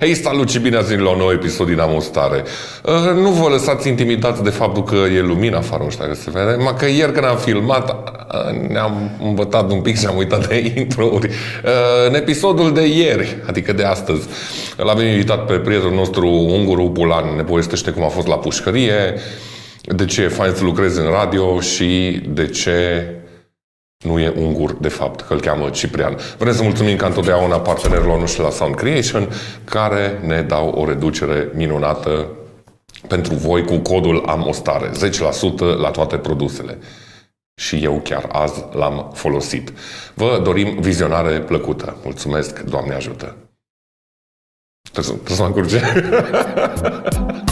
Hei, salut și bine ați venit la un nou episod din Amostare. Uh, nu vă lăsați intimidați de faptul că e lumină afară ăștia, că se vede. Mă că ieri când am filmat, uh, ne-am învățat un pic și am uitat de intro-uri. Uh, în episodul de ieri, adică de astăzi, l-am invitat pe prietenul nostru, Unguru Bulan, ne povestește cum a fost la pușcărie, de ce e fain să lucrezi în radio și de ce nu e ungur, de fapt, că îl cheamă Ciprian. Vrem să mulțumim ca întotdeauna partenerilor noștri la Sound Creation, care ne dau o reducere minunată pentru voi cu codul AMOSTARE, 10% la toate produsele. Și eu chiar azi l-am folosit. Vă dorim vizionare plăcută. Mulțumesc, Doamne ajută! Trebuie să, trebuie să mă încurce.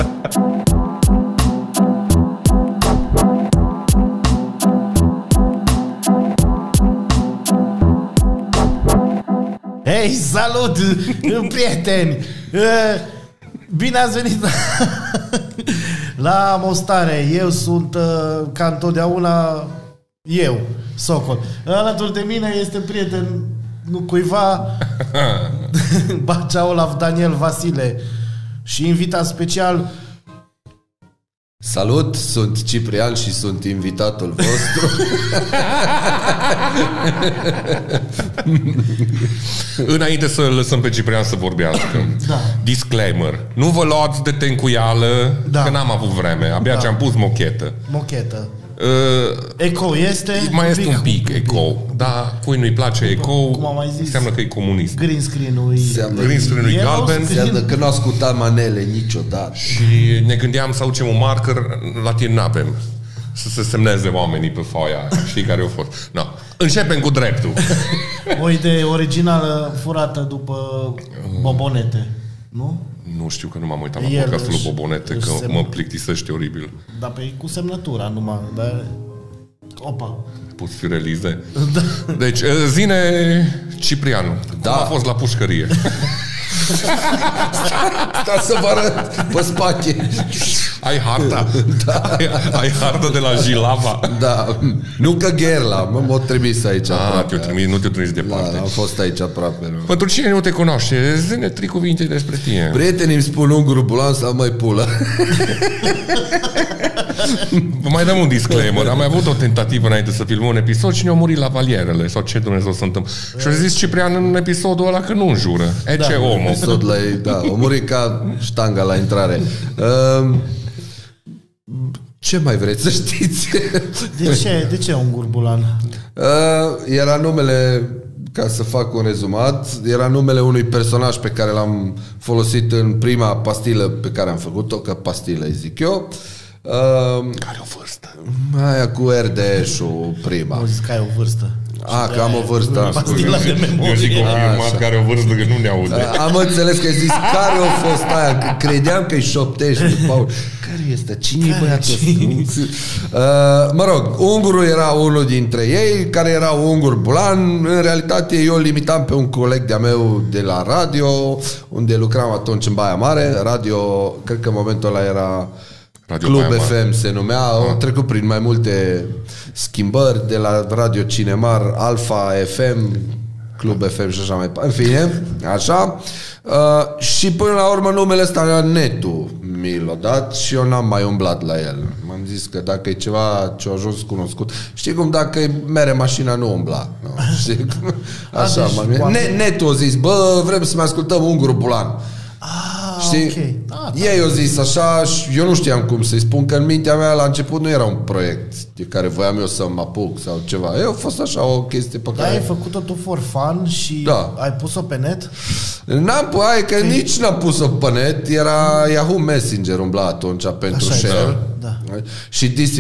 Hei, salut, prieteni! Bine ați venit la Mostare. Eu sunt, uh, ca întotdeauna, eu, Socol. Alături de mine este prieten nu cuiva, Bacea Olaf Daniel Vasile și invitat special Salut, sunt Ciprian și sunt invitatul vostru. Înainte să lăsăm pe Ciprian să vorbească, Da. disclaimer. Nu vă luați de tencuială, Da. că n-am avut vreme. Abia Da. ce am pus mochetă. mochetă. Uh, Eco este? mai este un pic eco. Da, cui nu-i place eco, Cum am mai zis. înseamnă că e comunist. Green screen-ul e- Înseamnă- Green screen-ul e Yellow galben screen. Înseamnă că nu ascultam manele niciodată. și ne gândeam să aducem un marker, la tine n-avem. Să se semneze oamenii pe foaia aia. Știi care au fost? No. Începem cu dreptul. O idee originală furată după bobonete, nu? Nu știu că nu m-am uitat la El podcastul lui își- Bobonete, își că semn- mă plictisește oribil. Dar pe cu semnătura numai, dar... Opa. Pus firelize. Da. Deci, uh, zine Ciprianu, Da. cum a fost la pușcărie? Ca să vă arăt pe spate. Ai harta? Da. Ai, ai harta de la Jilava? Da, nu că gherla, mă, m-a trimis aici Ah, aproape. te-o trimis, nu te-o trimis departe. Da, am fost aici aproape. Nu? Pentru cine nu te cunoaște, zine trei cuvinte despre tine. Prietenii îmi spun unguru bulan sau mai pulă. Vă mai dăm un disclaimer. Am mai avut o tentativă înainte să filmăm un episod și ne-au murit la valierele sau ce Dumnezeu să întâmplă. Și a zis Ciprian în episodul ăla că nu înjură. E Da. ce omul. Tot la ei, da, o murit ca ștanga la intrare. Um, ce mai vreți să știți? De ce, de ce un gurbulan? Uh, era numele, ca să fac un rezumat, era numele unui personaj pe care l-am folosit în prima pastilă pe care am făcut-o, că pastilă îi zic eu. Uh, Care o vârstă? aia cu RDS-ul prima. Au zis că ai o vârstă. A, că am o vârstă. am spus. Pastila de Eu zic memorie. confirmat care o vârstă că nu ne aude. Am înțeles că ai zis care a fost aia, că credeam că-i șoptești de Paul. Care este? Cine-i Care? băiatul Cine? ăsta? Uh, mă rog, ungurul era unul dintre ei, care era ungur bulan. În realitate eu îl limitam pe un coleg de-a meu de la radio, unde lucram atunci în Baia Mare. Radio, cred că în momentul ăla era Radio Club Baia Mare. FM se numea, au trecut prin mai multe schimbări de la Radio Cinemar, Alfa FM, Club FM și așa mai departe. În fine, așa. Uh, și până la urmă numele ăsta era Netu mi l-a dat și eu n-am mai umblat la el. M-am zis că dacă e ceva ce a ajuns cunoscut, știi cum dacă îi mere mașina nu umbla. Nu? Știi? cum? Așa, deci m-am- oameni- Ne, Netu a zis, bă, vrem să mai ascultăm Unguru Bulan. Ah, Știi? ok. Ah, da. Ei au zis așa și eu nu știam cum să-i spun, că în mintea mea la început nu era un proiect de care voiam eu să mă apuc sau ceva. Eu a fost așa o chestie pe Dar ai care... făcut-o tu for fun și Da. ai pus-o pe net? N-am pu- hai că nici n-am pus-o pe net, era Yahoo Messenger umbla atunci pentru Așa e, share da, și DC++.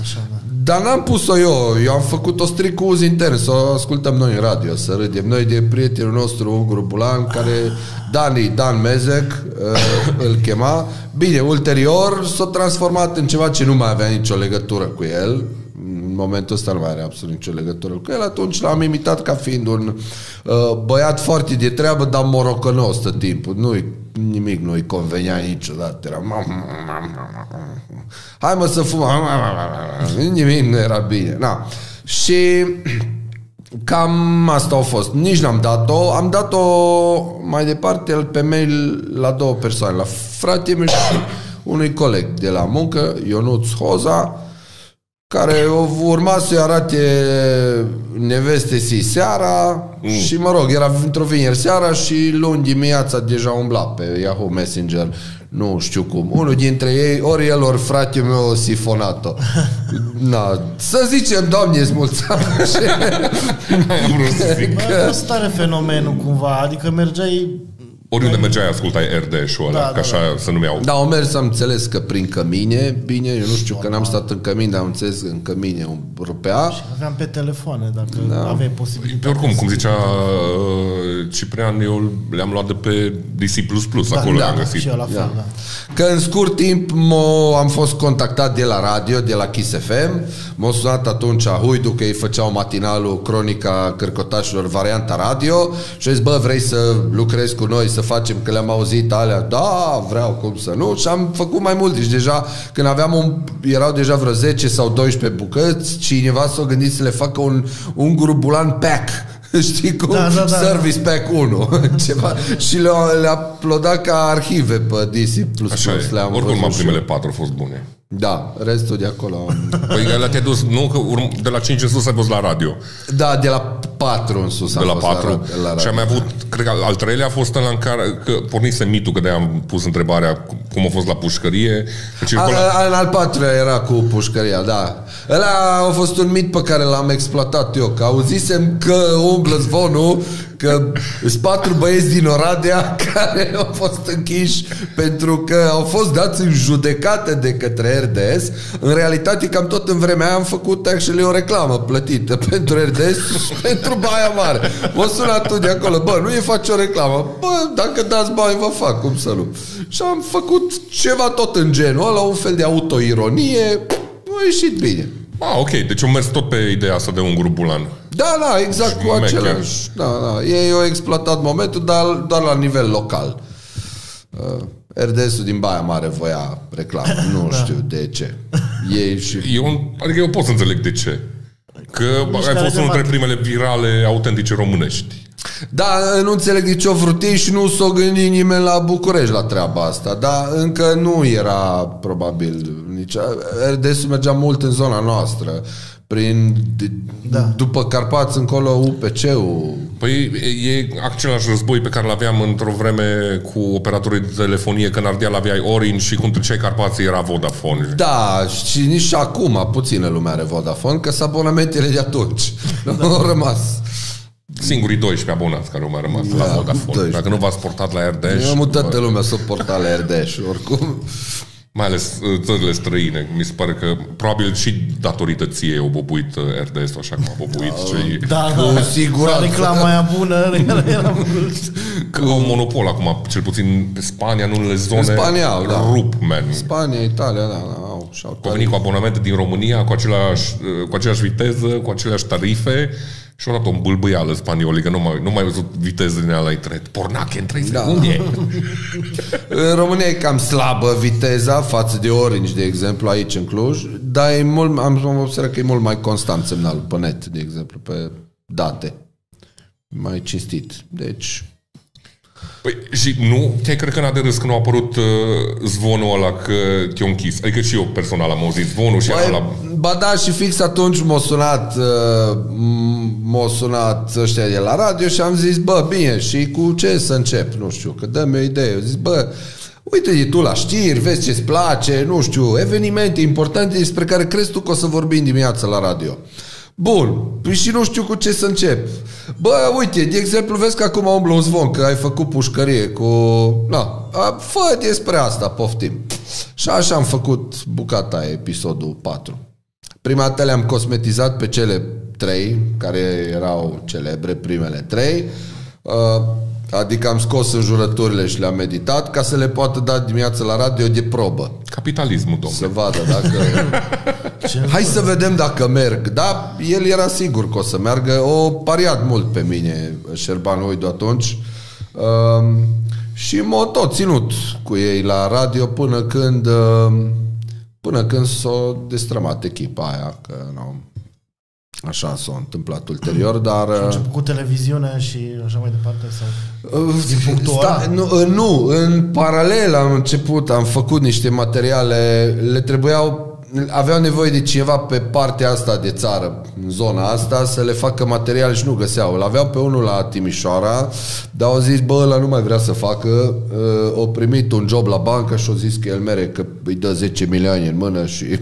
Așa, da. Dar n-am pus-o eu, eu am făcut-o strict cu uz intern, să o ascultăm noi în radio, să râdem. Noi de prietenul nostru, Unguru Bulan, care Dani, Dan Mezec, uh, îl chema. Bine, ulterior s-a transformat în ceva ce nu mai avea nicio legătură cu el. În momentul ăsta nu mai are absolut nicio legătură cu el. Atunci l-am imitat ca fiind un uh, băiat foarte de treabă, dar morocănos tot timpul. Nu-i nimic nu-i convenea niciodată. Era... Hai mă să fumăm. Nimic nu era bine. Na. Și Cam asta a fost. Nici n-am dat-o. Am dat-o mai departe pe mail la două persoane. La frate meu și unui coleg de la muncă, Ionuț Hoza, care o urma să-i arate neveste si seara mm. și mă rog, era într-o vineri seara și luni dimineața deja umbla pe Yahoo Messenger nu știu cum. Unul dintre ei, ori el, ori frate meu, sifonat-o. Na, să zicem, Doamne, îți mulțumesc. Bă, ăsta are fenomenul cumva, adică mergeai Oriunde mergeai, ascultai RD-ul ăla, Da, da, da, că așa da. se numeau. Da, au mers, am înțeles că prin cămine, bine, eu nu știu că n-am stat în cămine, dar am înțeles că în cămine un rupea. Aveam pe telefoane, dacă da. aveai Pe posibilitatea. oricum, cum zicea uh, Ciprian, eu le-am luat de pe DC++, acolo da, le-am găsit. Și eu la fel, Da. da. Că în scurt timp m- am fost contactat de la radio, de la Kiss FM. M-a sunat atunci Huidu că ei făceau matinalul Cronica Cărcotașilor varianta radio și a zis, bă, vrei să lucrezi cu noi, să facem, că le-am auzit alea. Da, vreau, cum să nu. Și am făcut mai mult. Deci deja, când aveam un, erau deja vreo 10 sau 12 bucăți, cineva s-a gândit să le facă un, un grubulan pack. Știi cum? Da, da, da. Service Pack 1 ceva. și le-a, le-a uploadat ca arhive pe DC++. Așa e. Le-am Oricum, văzut și primele eu. patru au fost bune. Da, restul de acolo. am- Păi la te-ai dus, nu, că urm- de la 5 în sus ai fost la radio. Da, de la 4 în sus De am la fost 4. La, la, și am mai avut, cred că al treilea a fost ăla în care, că pornise mitul, că de-aia am pus întrebarea cum- cum a fost la pușcărie. Că a, circula, a, în al patrulea era cu pușcăria, da. Ăla a fost un mit pe care l-am exploatat eu, că auzisem că umblă zvonul că sunt patru băieți din Oradea care au fost închiși pentru că au fost dați în judecată de către RDS. În realitate, cam tot în vremea aia am făcut actually o reclamă plătită pentru RDS și pentru Baia Mare. M-a sunat tu de acolo, bă, nu e face o reclamă. Bă, dacă dați bani, vă fac, cum să nu. Și am făcut ceva tot în genul ăla, un fel de autoironie. A ieșit bine. Ah, ok, deci am mers tot pe ideea asta de un grup bulan. Da, da, exact cu Șmecher. același. Da, da. Ei au exploatat momentul, dar doar la nivel local. Uh, RDS-ul din Baia Mare voia reclamă. Nu știu de ce. Ei și... Eu, adică eu pot să înțeleg de ce. Că Nici ai care fost de unul dintre bani. primele virale autentice românești. Da, nu înțeleg nici o vrut ei și nu s-o gândi nimeni la București la treaba asta, dar încă nu era probabil nici... RDS-ul mergea mult în zona noastră, prin, d- Da. după Carpați încolo UPC-ul. Păi e același război pe care l-aveam într-o vreme cu operatorii de telefonie, când Ardeal aveai Orange și cum treceai Carpații era Vodafone. Da, și nici și acum puțină lume are Vodafone, că sunt abonamentele de atunci. Nu au rămas. Singurii 12 abonați care au mai rămas la Da, Vodafone. 12. Dacă nu v-ați portat la RDS, Eu toată lumea s-o porta la RDS, oricum. mai ales uh, țările străine, mi se pare că probabil și datorită ție au bobuit uh, RDS așa cum a bobuit și Da, Cu da. siguranță. Reclama aia bună era, era mult. că au un monopol acum, cel puțin pe Spania, în unele zone În Spania au, da. rup, man. Spania, Italia, da, da au și-au Au venit cu abonamente din România, cu același, uh, cu aceeași viteză, cu aceleași tarife și au dat o îmbâlbâială spaniolii, că nu mai, nu mai au văzut viteză din ala internet. Pornache în 3 Da. secunde. În România e cam slabă viteza față de Orange, de exemplu, aici în Cluj, dar e mult, am observat că e mult mai constant semnalul pe net, de exemplu, pe date. Mai cinstit. Deci, Păi, și nu, chiar cred că n-a de râs când a apărut uh, zvonul ăla că te-au închis. Adică și eu personal am auzit zvonul și Băi, la... Ba da, și fix atunci m-a sunat, uh, m-a sunat ăștia de la radio și am zis, bă, bine, și cu ce să încep? Nu știu, că dă-mi o idee. Eu zis, bă, uite tu la știri, vezi ce-ți place, nu știu, evenimente importante despre care crezi tu că o să vorbim dimineața la radio. Bun, păi și nu știu cu ce să încep. Bă, uite, de exemplu, vezi că acum umblă un zvon, că ai făcut pușcărie cu... Na, a, fă despre asta, poftim. Și așa am făcut bucata aia, episodul 4. Prima dată le-am cosmetizat pe cele trei, care erau celebre, primele trei. Uh, Adică am scos înjurăturile și le-am meditat ca să le poată da dimineața la radio de probă. Capitalismul, domnule. Să vadă dacă... Hai să vedem dacă merg. Da, el era sigur că o să meargă. O pariat mult pe mine Șerban Oidu atunci. Um, și m-a tot ținut cu ei la radio până când um, până când s-a destrămat echipa aia. Că, nu, Așa s-a întâmplat ulterior, dar... uh, Început cu televiziunea și așa mai departe? Sau... Din punctul Sta, ăla? nu, uh, nu, în paralel am început, am făcut niște materiale, le trebuiau aveau nevoie de ceva pe partea asta de țară, în zona asta, să le facă materiale și nu găseau. Îl aveau pe unul la Timișoara, dar au zis, bă, ăla nu mai vrea să facă. Uh, Au primit un job la bancă și au zis că el mere că îi dă 10 milioane în mână și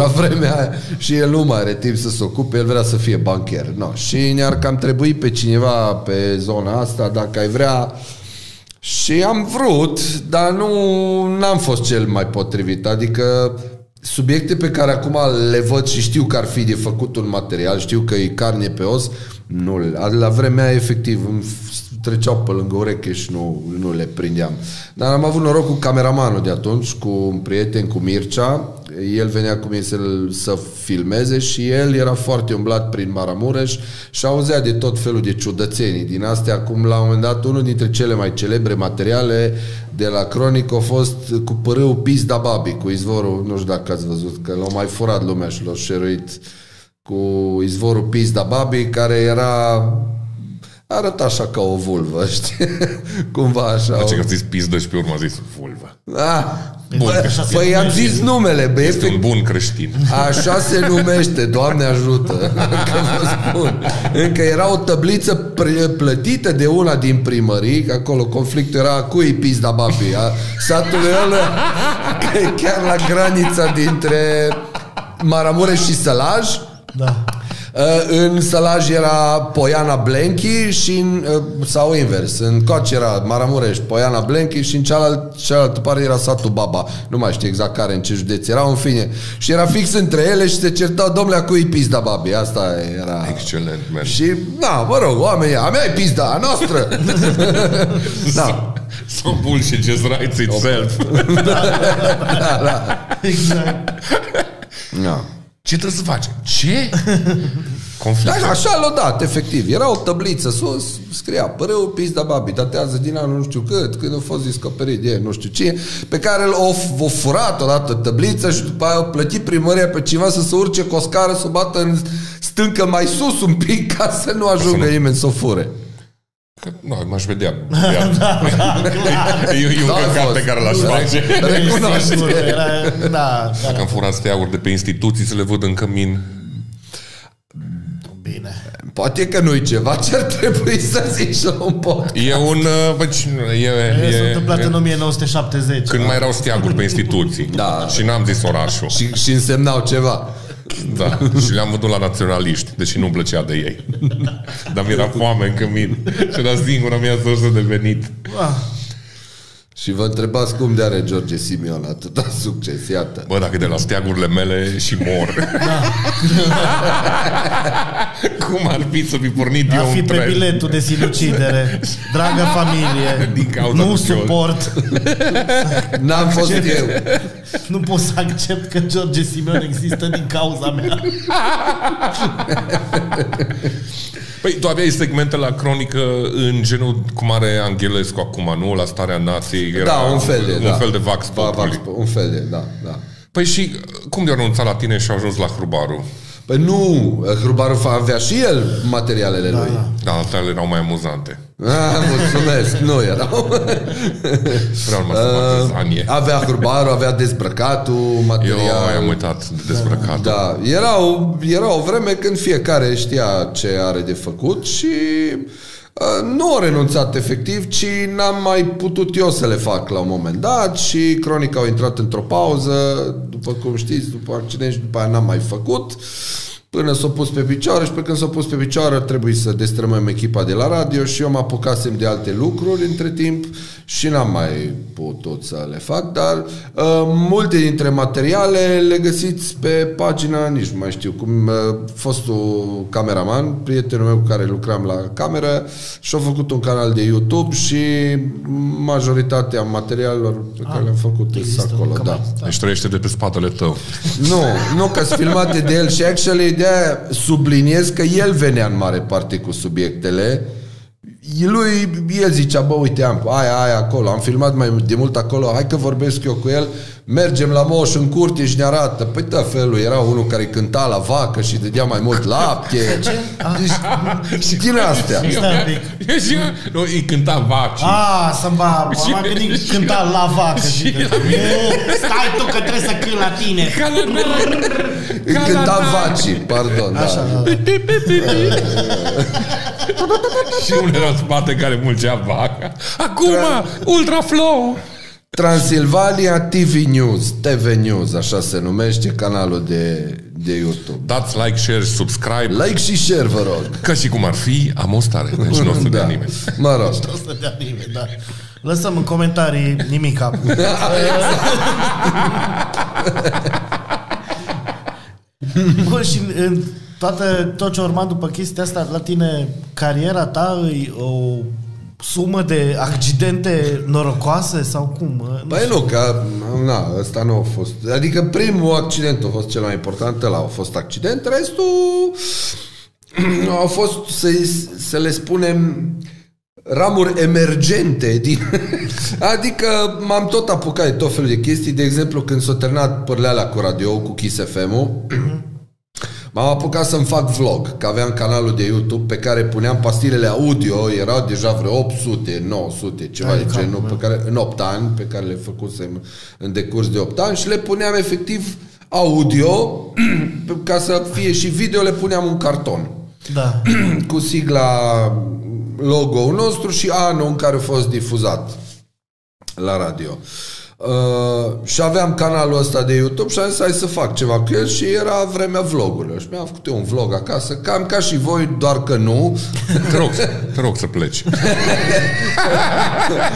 la vremea aia și el nu mai are timp să se ocupe, el vrea să fie bancher. No. Și ne-ar cam trebui pe cineva pe zona asta, dacă ai vrea și am vrut, dar nu n-am fost cel mai potrivit. Adică subiecte pe care acum le văd și știu că ar fi de făcut un material, știu că e carne pe os, nu, la vremea aia, efectiv îmi f- treceau pe lângă ureche și nu, nu le prindeam. Dar am avut noroc cu cameramanul de atunci, cu un prieten, cu Mircea, el venea cu mine să, să filmeze și el era foarte umblat prin Maramureș și auzea de tot felul de ciudățenii din astea. Acum, la un moment dat, unul dintre cele mai celebre materiale de la Cronic a fost cu părâul Pizda Babi, cu izvorul, nu știu dacă ați văzut, că l-au mai furat lumea și l-au șeruit cu izvorul Pizda Babi, care era arăta așa ca o vulvă, știi? Cumva așa. Deci o- că a zis pizdă și pe urmă a zis vulvă. Ah, Bun, bă, că păi am zis numele, bă, Este un efectiv. bun creștin. Așa se numește, Doamne ajută, că vă spun. Încă era o tabliță pre- plătită de una din primării, că acolo conflictul era cui pizda babi, a satului ăla, că chiar la granița dintre Maramureș și Sălaj, Da. Uh, În Sălaj era Poiana Blenchi și în, uh, sau invers, în Coace era Maramureș, Poiana Blenchi și în cealaltă, cealaltă parte era satul Baba. Nu mai știu exact care, în ce județ erau, în fine. Și era fix între ele și se certau, domnule, a cui e pizda babi. Asta era... Excelent, man. Și, na, mă rog, oamenii, a mea e pizda, a noastră. da. So bullshit just writes itself. Exact. da. Ce trebuie să facem? Ce? Conflict. Da, așa l-a dat, efectiv. Era o tabliță sus, scria părâul pizda babi, datează din anul nu știu cât, când a fost descoperit de nu știu ce, pe care l-a o furat odată tablița și după aia a plătit primăria pe cineva să se urce cu o scară să o bată în stâncă mai sus un pic ca să nu ajungă nu- nimeni să o fure. Că, nu, m-aș vedea. e, e un Da, a căcat fost. pe care l-aș Da. face. Recunoaște. Sigur, era, da, Dacă da, am furat steaguri de pe instituții să le văd în cămin. bine. Poate că nu-i ceva ce ar trebui să zici la un pod. E un... uh, Bă, ce- e, E, s-a e, întâmplat e, în 1970. când mai erau steaguri pe instituții. Da. Și n-am zis orașul. Și, și însemnau ceva. Da. Și le-am văzut la naționaliști, deși nu-mi plăcea de ei. Dar mi-era foame în cămin. Și era singura mea sursă de venit. Ah, Și vă întrebați cum de are George Simion atâta succes, iată. Bă, dacă de la steagurile mele și mor. Cum ar fi să fi pornit a eu fi un pe tren? biletul de sinucidere. Dragă familie, Din cauza nu lui suport. N-am fost eu. Nu pot să accept că George Simeon există din cauza mea. Păi tu aveai segmente la cronică în genul cum are Anghelescu acum, nu? La starea nației. Era Da, un fel de, un da. fel de Vax Va- Populi. Vax, un fel de, da, da. Păi și cum de-au renunțat la tine și au ajuns la Hrubaru? Păi nu, Hrubaru avea și el materialele lui. Dar altele erau mai amuzante. Ah, mulțumesc, nu erau. Vreau numai să fac zanie. avea Hrubaru, avea dezbrăcatul, Eu material. mai am uitat de dezbrăcat. Da, era o, era o vreme când fiecare știa ce are de făcut și uh, nu a renunțat efectiv, ci n-am mai putut eu să le fac la un moment dat și Cronica au intrat într-o pauză, după cum știți, după accident și după aia n-am mai făcut până s-au pus pe picioare și pe când s-au pus pe picioare trebuie să destrămăm echipa de la radio și eu mă apucasem de alte lucruri între timp și n-am mai putut să le fac, dar uh, multe dintre materiale le găsiți pe pagina, nici nu mai știu cum, uh, fostul cameraman, prietenul meu cu care lucram la cameră și-a făcut un canal de YouTube și majoritatea materialelor pe care le-am făcut sunt există acolo, încă da. mai- Deci trăiește de pe spatele tău. Nu, nu că sunt filmate de el și actually de subliniez că el venea în mare parte cu subiectele. lui, el zicea, bă, uite, am aia, aia acolo, am filmat mai de mult acolo, hai că vorbesc eu cu el, mergem la moș în curte și ne arată. Păi da, felul, era unul care cânta la vacă și dădea mai mult lapte. Deci, din astea. Stai un pic. Și eu- nu, îi cânta vaci. A, să-mi va, Și- m-am gândit și- cânta la vacă. și Și, la nu, stai tu că trebuie să cânt la tine. Ca la Îi cânta vacii, pardon. Așa, da. da. Și unul era în spate care mulcea vaca. Acum, Ultra Flow! Transilvania TV News, TV News, așa se numește canalul de, de YouTube. Dați like, share, subscribe. Like și share, vă rog. Ca și cum ar fi amostare. Deci nu o să dea nimeni. Mă rog. Nu o să dea nimeni, da. Lăsăm în comentarii nimica. Bun, și în toată, tot ce urma după chestia asta, la tine, cariera ta e o sumă de accidente norocoase sau cum? Nu Păi nu, că na, ăsta nu a fost. Adică primul accident a fost cel mai important, ăla a fost accident, restul au fost, să, să le spunem, ramuri emergente din... adică m-am tot apucat de tot felul de chestii, de exemplu când s-a terminat părleala cu radio, cu Kiss FM-ul, M-am apucat să-mi fac vlog, că aveam canalul de YouTube pe care puneam pastilele audio, erau deja vreo 800, 900, ceva Ai de de genul, capul pe care, în 8 ani, pe care le făcusem în decurs de 8 ani și le puneam efectiv audio, ca să fie și video, le puneam un carton Da. cu sigla logo-ul nostru și anul în care a fost difuzat la radio. Uh, și aveam canalul ăsta de YouTube și am zis hai să fac ceva cu el și era vremea vlogurilor. Și mi-am făcut eu un vlog acasă, cam ca și voi, doar că nu. Te rog, te rog să pleci.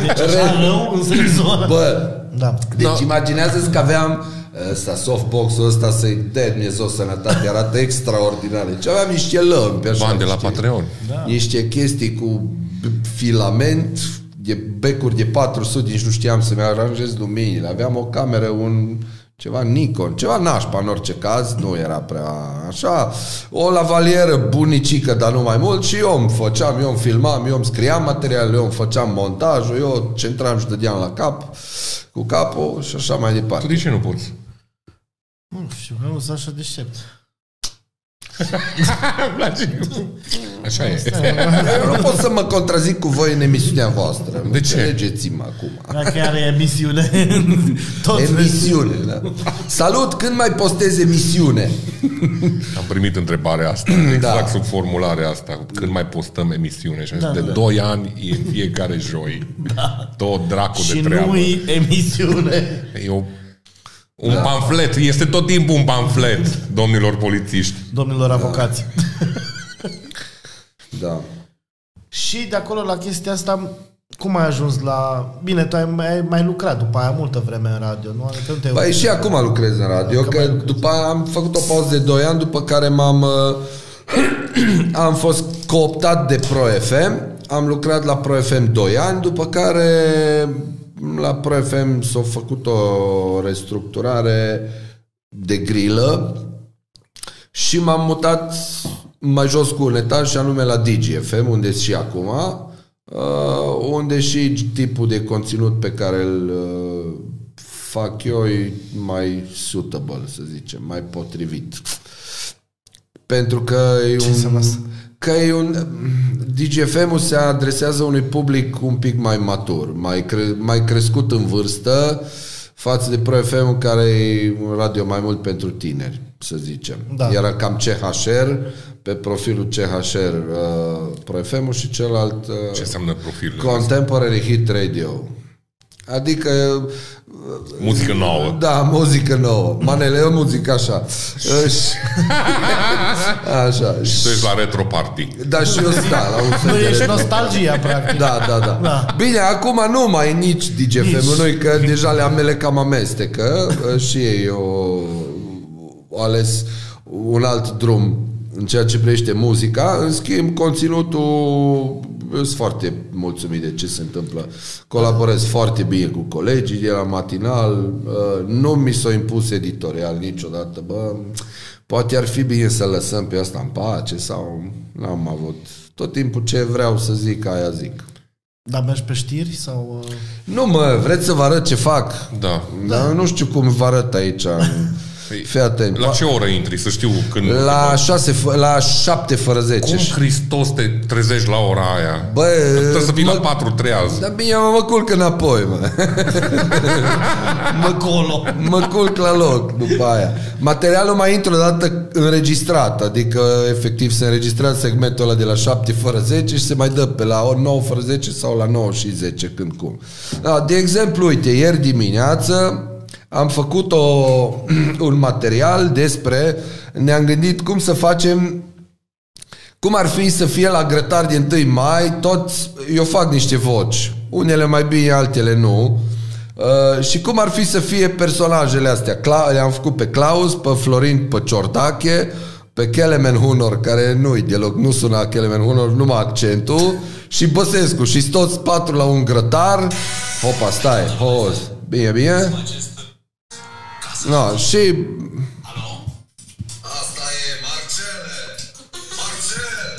Deci așa rău în sensul ăla. Bă, Da. deci Da. imaginează-ți că aveam ăsta, softbox-ul ăsta să-i dea Dumnezeu sănătate, arată extraordinar. Deci aveam niște lămpi așa. Bani de la știi? Patreon. Da. niște chestii cu filament, de becuri de 400, nici nu știam să-mi aranjez luminile. Aveam o cameră, un ceva Nikon, ceva nașpa în orice caz, nu era prea așa. O lavalieră bunicică, dar nu mai mult și eu îmi făceam, eu îmi filmam, eu îmi scriam materialele, eu îmi făceam montajul, eu centram și dădeam la cap cu capul și așa mai Tu departe. de ce nu poți? Nu știu, nu sunt așa deștept. Îmi place. Așa e. Eu nu pot să mă contrazic cu voi în emisiunea voastră. De ce? Înțelegeți-mă acum. Dacă are emisiune, tot Emisiune, da. Salut, când mai postez emisiune? Am primit întrebarea asta, exact sub formularea asta, când mai postăm emisiune. Și am zis, Da, de da. 2 ani e în fiecare joi. Tot dracu Și de treabă. nu e emisiune. E o, un pamflet, este tot timpul un pamflet, domnilor polițiști. Domnilor avocați. Da. Și de acolo la chestia asta, cum ai ajuns la... Bine, tu ai mai, ai mai lucrat după aia multă vreme în radio, nu? Adică nu te Păi și acum lucrez în radio, că după aia am făcut o pauză de 2 ani, după care m-am uh, am fost cooptat de Pro FM, am lucrat la Pro FM 2 ani, după care la Pro FM s-a făcut o restructurare de grilă și m-am mutat mai jos cu un etaj și anume la DGFM, unde și acum, uh, unde și tipul de conținut pe care îl uh, fac eu e mai suitable, să zicem, mai potrivit. Pentru că e Ce înseamnă un... asta? Că e un... DGFM-ul se adresează unui public un pic mai matur, mai, cre, mai crescut în vârstă, față de Pro FM care e un radio mai mult pentru tineri, să zicem. Da. Era cam CHR, pe profilul CHR uh, Pro FM-ul și celălalt uh, Ce înseamnă profilul? Contemporary Hit Radio. Adică Muzică nouă. da, muzică nouă. Manele, eu muzică așa. Și- așa. Tu ești la retro party. Da, și eu sta la un fel Nu de ești retro. nostalgia, practic. Da, da, da, Da. Bine, acum nu mai e nici DGFM, noi că deja le amele cam amestecă uh, și ei au, au ales un alt drum în ceea ce privește muzica. În schimb, conținutul sunt foarte mulțumit de ce se întâmplă. Colaborez foarte bine cu colegii de la matinal. uh, Nu mi s-a impus editorial niciodată. Bă, poate ar fi bine să lăsăm pe asta în pace sau n-am avut Tot timpul ce vreau să zic, aia zic. Dar mergi pe știri sau... uh, Nu mă, vreți să vă arăt ce fac? Da. Dar nu știu cum vă arăt aici. Fii atent. La ce oră intri? Să știu când... La, 6, la 7 fără 10. Cum Hristos te trezești la ora aia? Bă, Trebuie să fii mă- la 4 treaz. Dar bine, mă, mă culc înapoi, mă. Mă colo. Mă culc la loc după aia. Materialul mai intră o dată înregistrat, adică efectiv se înregistrează segmentul ăla de la 7 fără 10 și se mai dă pe la ori 9 fără 10 sau la 9 și 10 când cum. Da, de exemplu, uite, ieri dimineață am făcut o, un material despre, ne-am gândit cum să facem cum ar fi să fie la grătar de 1 mai, toți, eu fac niște voci, unele mai bine, altele nu, uh, și cum ar fi să fie personajele astea. Cla- le-am făcut pe Claus, pe Florin, pe Ciordache, pe Kelemen Hunor, care nu-i deloc, nu sună a Kelemen Hunor, numai accentul, și Băsescu, și toți patru la un grătar. Hopa, stai, hoz, bine, bine. No, și Asta e Marcele! Marcel!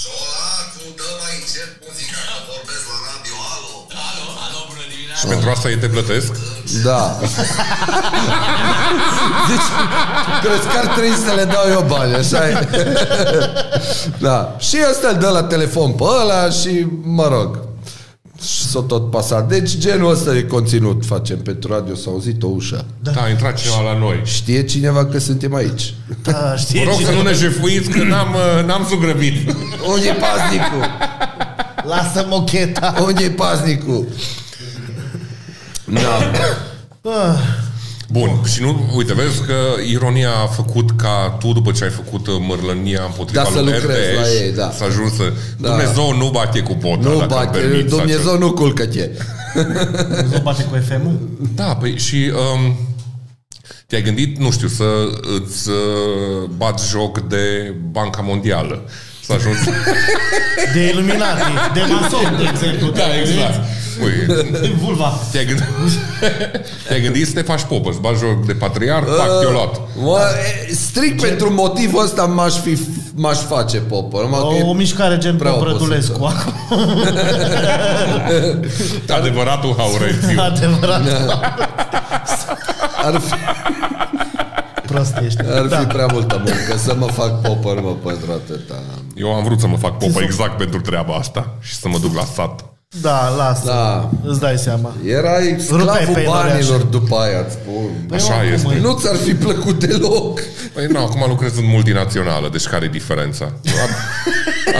Ciolacu, dă mai încet muzica că vorbesc la radio, alo! Alo, alo, bună dimineața! Și pentru asta ei te plătesc? Da. Deci, crezi că ar trebui să le dau eu bani, așa e? Da. Și ăsta îl dă la telefon pe ăla și, mă rog, și s-o tot pasat. Deci genul ăsta de conținut facem pentru radio, s-a auzit o ușă. Da, a intrat cineva la noi. Știe cineva că suntem aici. Da, știi? Vă rog să nu ne jefuiți că n-am, uh, n-am zugrăvit. Unde e paznicul? Lasă mocheta. Unde e paznicul? Da. Ah, Bun, și nu, uite, vezi că ironia a făcut ca tu, după ce ai făcut uh, mărlănia împotriva Da, să lui lucrezi RDS, la ei, da. să ajungi să... Da. Dumnezeu nu bate cu pota, Nu dacă îmi bate, permiți Dumnezeu nu culcă-te. nu bate cu FM-ul? Da, păi și um, te-ai gândit, nu știu, să îți uh, bați joc de Banca Mondială. Să ajungi... De Illuminati, de mason, de exemplu. da, exact. Ui, Vulva. te-ai gândit, te-ai gândit să te faci popăș, să bagi joc de patriarh, pac, te-o luat. Mă, e, strict pentru motivul ăsta m-aș, fi, m-aș face popă. Numai că O, e- o mișcare gen prea Brădulescu acum. Adevăratul Haurețiu. Adevărat. ar fi, Prost ești. ar fi prea multă muncă să mă fac popă numai pentru atâta. Eu am vrut să mă fac popă exact pentru treaba asta și să mă duc la sat. Da, lasă. Da. Îți dai seama. Erai Rupeai sclavul pe banilor Iloreaș. după aia, îți spun. Păi Așa oricum, este. măi. Nu ți-ar fi plăcut deloc. Păi nu, acum lucrez în multinațională, deci care e diferența?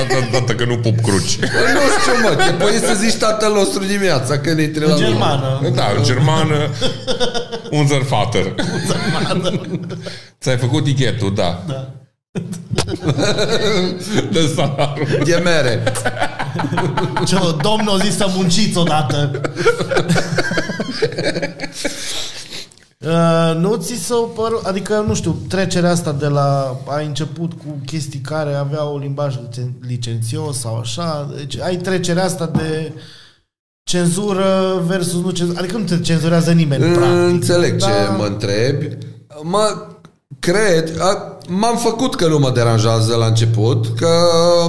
Atât dată că nu pup cruci. Păi nu știu, mă, te poți să zici tatăl nostru dimineața când intri la În lucru. germană. Da, în germană, unser Vater. Ți-ai făcut tichetul, da. Da. De salariu. De mere. Ce, domnul a zis să munciți odată. Uh, nu ți s-o părut, adică, nu știu, trecerea asta de la, ai început cu chestii care aveau limbaj licen- licențios sau așa, deci ai trecerea asta de cenzură versus nu cenzură, adică nu te cenzurează nimeni, practic. Înțeleg ce Da. mă întrebi. Mă cred, a, m-am făcut că nu mă deranjează la început, că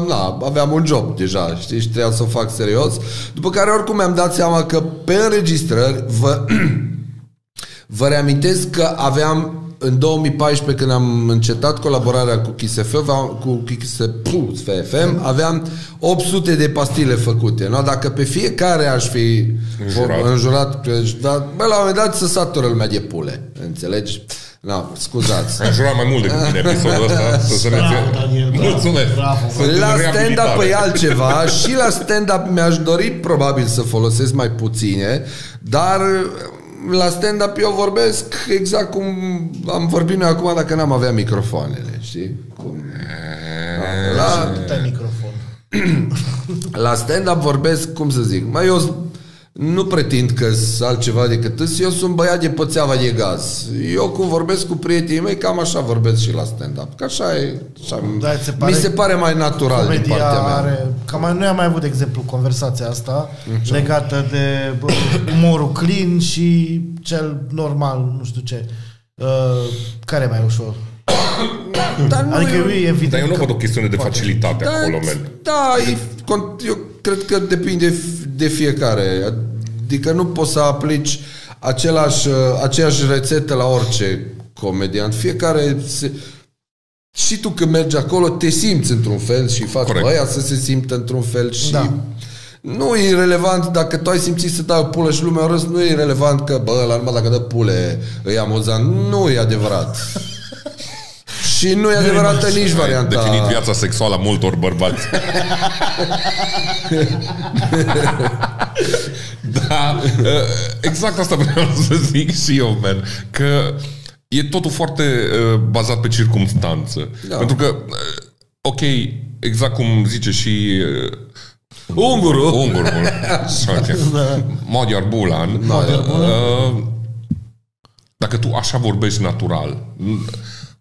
na, aveam un job deja, știi, și trebuia să o fac serios. După care oricum mi-am dat seama că pe înregistrări vă, vă reamintesc că aveam în 2014 când am încetat colaborarea cu Kiss FM, aveam- cu Kiss FM, aveam 800 de pastile făcute. No? Dacă pe fiecare aș fi Înjurat. înjurat dar, bă, la un moment dat să satură lumea de pule. Înțelegi? Na, scuzați. Am jurat mai mult decât tine episodul ăsta. Să se Bravo, menționeze. Daniel, bravo. Mulțumesc. Bravo. Sunt La în stand-up reabilitare. e altceva și la stand-up mi-aș dori probabil să folosesc mai puține, dar la stand-up eu vorbesc exact cum am vorbit noi acum dacă n-am avea microfoanele, știi? Cum... La, Te microfon. la stand-up vorbesc, cum să zic, mai eu nu pretind că sunt altceva decât îs, eu sunt băiat de pățeava de gaz. Eu cum vorbesc cu prietenii mei, cam așa vorbesc și la stand-up. Că așa e, așa, Da, ți se pare mi se pare mai natural din Comedia partea mea. are... Cam mai, noi am mai avut, de exemplu, conversația asta legată de bă, umorul clean și cel normal, nu știu ce. Uh, care e mai ușor? Dar nu Adică e- e evident Dar eu nu că- văd o chestiune de facilitate da, acolo, man. Da, e, con- eu cred că depinde f- de fiecare. Adică nu poți să aplici același, uh, aceeași rețetă la orice comediant. Fiecare se, și tu când mergi acolo te simți într-un fel și faci Corect. pe aia să se simtă într-un fel și Da. nu e relevant dacă tu ai simțit să dai o pulă și lumea a râs, nu e relevant că, bă, la urmă dacă dă pule e amuzant. Nu e adevărat. și nu e adevărată nici Ai varianta. definit viața sexuală a multor bărbați. da, exact asta vreau să zic și eu, man. Că e totul foarte uh, bazat pe circumstanță. Da. Pentru că, uh, ok, exact cum zice și uh, Ungurul. Ungurul. Okay. Magyar Bulan. Magyar Uh, Dacă tu așa vorbești natural,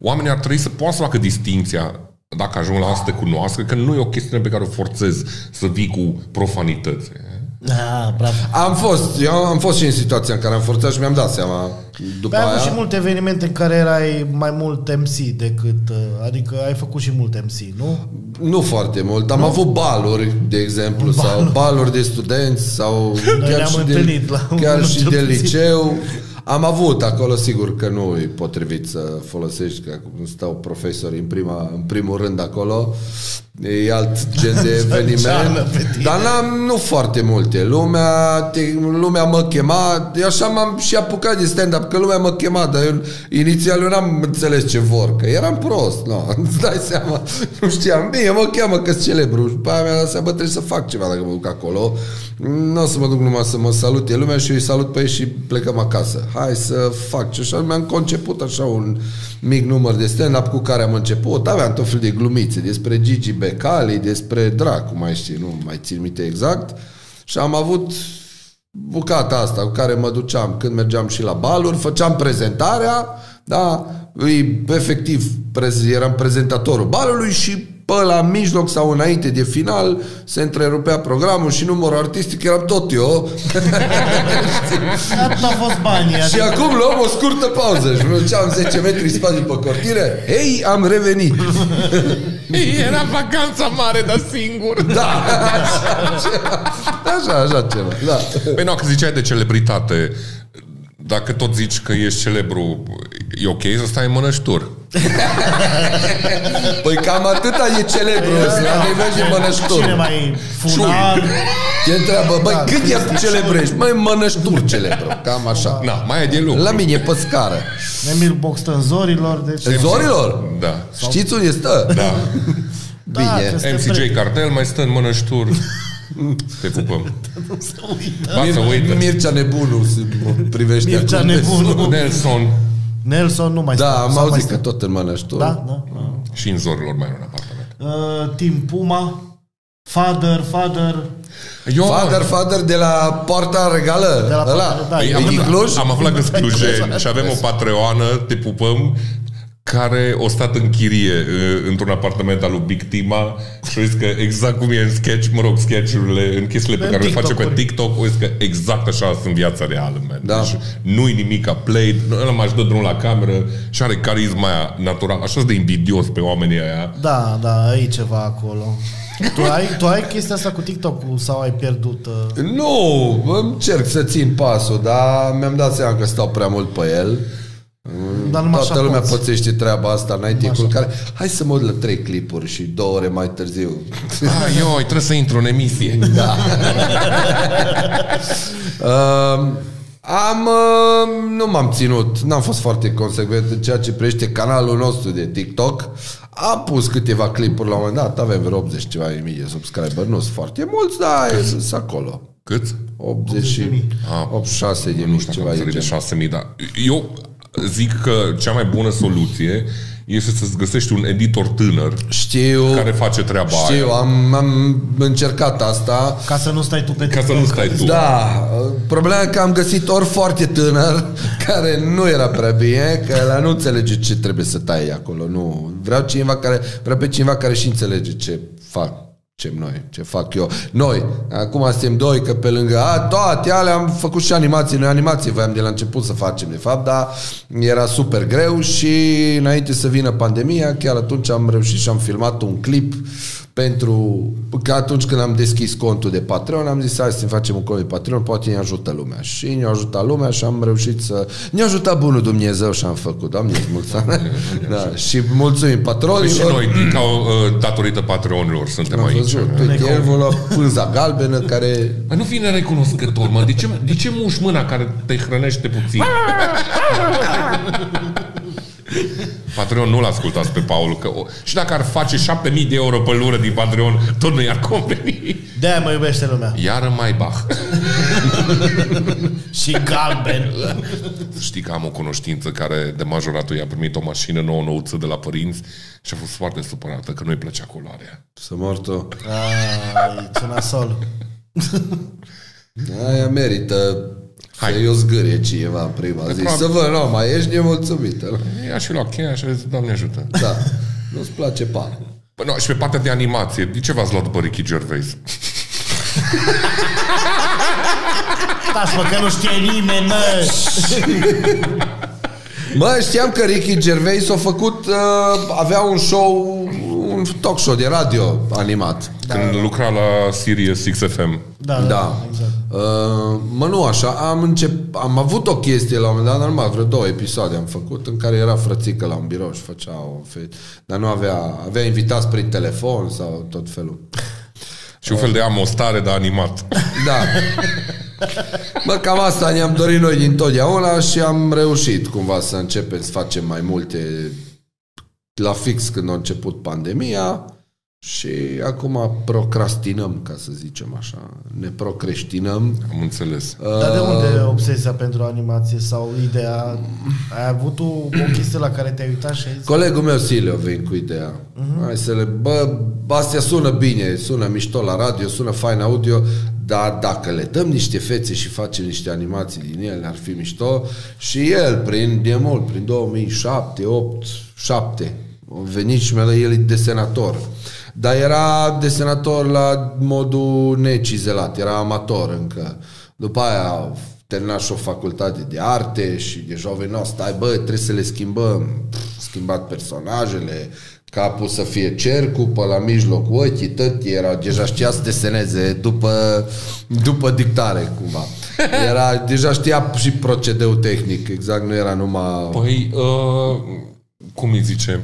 oamenii ar trebui să poată să facă distinția dacă ajung la asta să te cunoască, că nu e o chestiune pe care o forțezi să vii cu profanități. Ah, bravo. Am fost, eu am fost și în situația în care am forțat și mi-am dat seama după Păi ai aia. avut și multe evenimente în care erai mai mult MC decât... uh, Adică ai făcut și mult MC, nu? Nu foarte mult. Am avut baluri, de exemplu, sau baluri de studenți, sau Noi ne-am și întâlnit de, la unul chiar și cel de puțin. liceu. Am avut acolo, sigur că nu e potrivit să folosești, că acum stau profesori în, prima, în primul rând acolo, e alt gen de încearnă eveniment. pe tine. Dar n-am, nu foarte multe. Lumea, te, lumea mă chema, eu așa m-am și apucat de stand-up, că lumea mă chema, dar eu, inițial eu n-am înțeles ce vor, că eram prost, no, îți dai seama, nu știam, bine, mă cheamă că celebru, și pe aia mi-a dat seama, bă, trebuie să fac ceva dacă mă duc acolo, nu o să mă duc numai să mă salute lumea și eu îi salut pe ei și plecăm acasă. Hai să fac ce așa, mi-am conceput așa un mic număr de stand-up cu care am început, aveam tot fel de glumițe despre Gigi Becali, despre Dracu, mai știi, nu mai țin minte exact, și am avut bucata asta cu care mă duceam când mergeam și la baluri, făceam prezentarea, da, îi, efectiv prez, eram prezentatorul balului și pe la mijloc sau înainte de final se întrerupea programul și numărul artistic eram tot eu Atât au fost banii. și Adică, acum luăm o scurtă pauză și mă duceam 10 metri spate după cortine Hei, am revenit! Era vacanța mare, dar singur. Da, așa, așa ceva, da. Păi nu, că ziceai de celebritate. Dacă tot zici că ești celebru, e ok să stai în mănăștur. Păi cam atâta e celebru la nivel de mănăștur. Cine mai funar? Te întreabă, băi, Da, cât e celebrești? Măi, mănăștur celebru, cam așa. Na, mai e de lucru. La mine e pe scară. Emil Boxton Zorilor, deci... În Zorilor? Da. Știți unde stă? Da. Da, Bine. că MCJ suntem Cartel mai stă în mănăștur. Te pupăm. să uită. Ba să uită. Mircea Nebunu se mă privește Mircea acum de Nebunu. sus. Nelson Nelson nu mai Da, stă, am sau mai auzit stă. că tot în mănăștur. Da, da. da. și în zorilor mai are un apartament. Uh, Tim Puma, Father, Father, Eu, Father, father de la Poarta Regală? De la ăla? Poarta- da, Păi, e am, din Cluj? am aflat că sunt clujeni și avem o patreoană, te pupăm, care o stat în chirie uh, într-un apartament al lui Big Tima și a zis că exact cum e în sketch, mă rog, sketchurile, în chestiile pe În care le face pe TikTok-uri. TikTok, o zis că exact așa sunt în viața reală, man. Da. Deci nu-i nimic a played, ăla mai dă drumul la cameră și are carisma aia natural, așa de invidios pe oamenii aia. Da, da, e ceva acolo. Tu ai, tu ai chestia asta cu TikTok-ul sau ai pierdut? Uh... Nu, încerc să țin pasul, dar mi-am dat seama că stau prea mult pe el. Dar numai Toată așa lumea poți. pățește treaba asta, n-ai timpul care... Hai să mă uit la trei clipuri și două ore mai târziu. Ah, eu, trebuie să intru în emisie. Da. uh, am, uh, nu m-am ținut, n-am fost foarte consecvent în ceea ce privește canalul nostru de TikTok. A pus câteva clipuri la un moment dat, avem vreo 80 ceva de mii de subscriber, nu sunt foarte mulți, dar e- sunt acolo. Cât? 80 și Ah, 86 de Nu mii știu ceva dacă am de înțeles genul. 6.000, dar eu zic că cea mai bună soluție este să-ți găsești un editor tânăr Știu, care face treaba știu, aia. am, am încercat asta. Ca să nu stai tu pe Ca să TikTok. nu stai tu. Da, problema e că am găsit ori foarte tânăr, care nu era prea bine, că ăla nu înțelege ce trebuie să tai acolo. Nu. Vreau cineva care, vreau pe cineva care și înțelege ce fac. Ce noi, ce fac eu. Noi, acum suntem doi, că pe lângă a, toate alea am făcut și animații. Noi animații voiam de la început să facem, de fapt, dar era super greu și înainte să vină pandemia, chiar atunci am reușit și am filmat un clip pentru că atunci când am deschis contul de Patreon, am zis hai să ne facem un cont de Patreon, poate ne ajută lumea. Și ne-a ajutat lumea și am reușit să... Ne-a ajutat bunul Dumnezeu și am făcut. Doamne, îți mulțumesc. da. Și mulțumim patronilor. Și noi, din ca, uh, datorită patronilor, suntem Am aici. văzut. Uite, el vă lua pânza galbenă care... Mă, nu fi nerecunoscător, mă. De ce, de ce muși mâna care te hrănește puțin? Patreon nu-l ascultați pe Paul, că o, și dacă ar face 7000 de euro pe lună din Patreon, tot nu i-ar conveni. De-aia mă iubește lumea. Iar mai Bach. Și galben. Știi că am o cunoștință care de majoratul i-a primit o mașină nouă nouță de la părinți și a fost foarte supărată că nu-i plăcea culoarea. Să mor tu. Ai, ce nasol. Aia merită Hai. Hai. să-i o zgârie cineva în prima zi. probabil- Să vă, nu, mai ești nemulțumită. Ea și lua cheia și a zis, Doamne ajută. Da. Nu-ți place parul. Bă, nu, și pe partea de animație, de ce v-ați luat după Ricky Gervais? Stați mă că nu știe nimeni, mă. Mă, știam că Ricky Gervais a făcut, uh, avea un show, un talk show de radio animat. Da. Când lucra la Sirius XFM. Da, da, Da. exact. Uh, mă, nu așa, am, încep, am avut o chestie la un moment dat, normal, vreo două episoade am făcut, în care era frățică la un birou și făcea o fe... Dar nu avea, avea invitați prin telefon sau tot felul. Și un fel de amostare de animat. Da. Bă, cam asta ne-am dorit noi din totdeauna și am reușit cumva să începem să facem mai multe la fix când a început pandemia și acum procrastinăm, ca să zicem așa. Ne procreștinăm. Am înțeles. Dar de unde obsesia pentru animație sau ideea? Ai avut o, o chestie la care te-ai uitat și ai zis, Colegul meu Silio vin cu ideea. Uh-huh. Hai să le... Bă, astea sună bine, sună mișto la radio, sună fain audio, dar dacă le dăm niște fețe și facem niște animații din ele, ar fi mișto. Și el, prin de mult, prin 2007, 8, 7, a venit și mi-a dat el e desenator. Dar era desenator la modul necizelat, era amator încă. După aia a terminat și o facultate de arte și deja au venit, "No, stai bă, trebuie să le schimbăm. Pff, schimbat personajele, capul să fie cercul, pe la mijloc ochii, tot era, deja știa să deseneze după, după dictare cumva. Era, deja știa și procedeul tehnic, exact, nu era numai... Păi, uh, cum îi zice,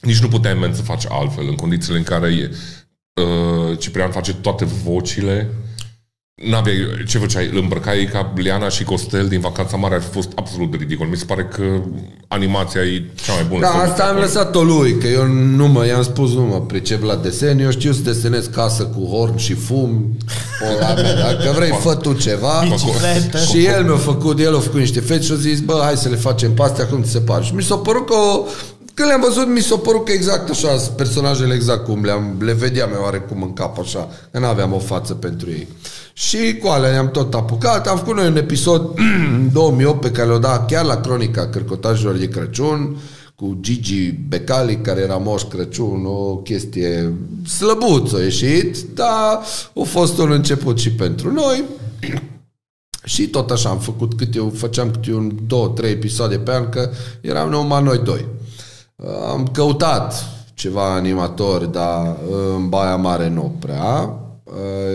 nici nu puteai men să faci altfel, în condițiile în care e, uh, Ciprian face toate vocile, N-aveai, ce făceai? Îl îmbrăcai ca Liana și Costel din Vacanța Mare ar fi fost absolut ridicol. Mi se pare că animația e cea mai bună. Da, Sau- asta am lăsat-o lui, că eu nu mă, i-am spus, nu mă pricep la desen, eu știu să desenez casă cu horn și fum, o la mea, dacă vrei, fă tu ceva. Bicicletă. Și el mi-a făcut, el a făcut niște fete și a zis, bă, hai să le facem pe astea, cum ți se pare. Și mi s-a părut că, o- când le-am văzut, mi s-a părut că exact așa, sunt personajele exact cum le-am, le vedeam eu oarecum în cap așa, că n-aveam o față pentru ei. Și cu alea ne-am tot apucat, am făcut noi un episod în 2008 pe care l-o dat chiar la cronica Cărcotajilor de Crăciun, cu Gigi Becali, care era Moș Crăciun, o chestie slăbuță a ieșit, dar a fost un început și pentru noi. Și tot așa am făcut câte eu, făceam câte un, două, trei episoade pe an, că eram numai noi doi. Am căutat ceva animator, dar în Baia Mare nu prea.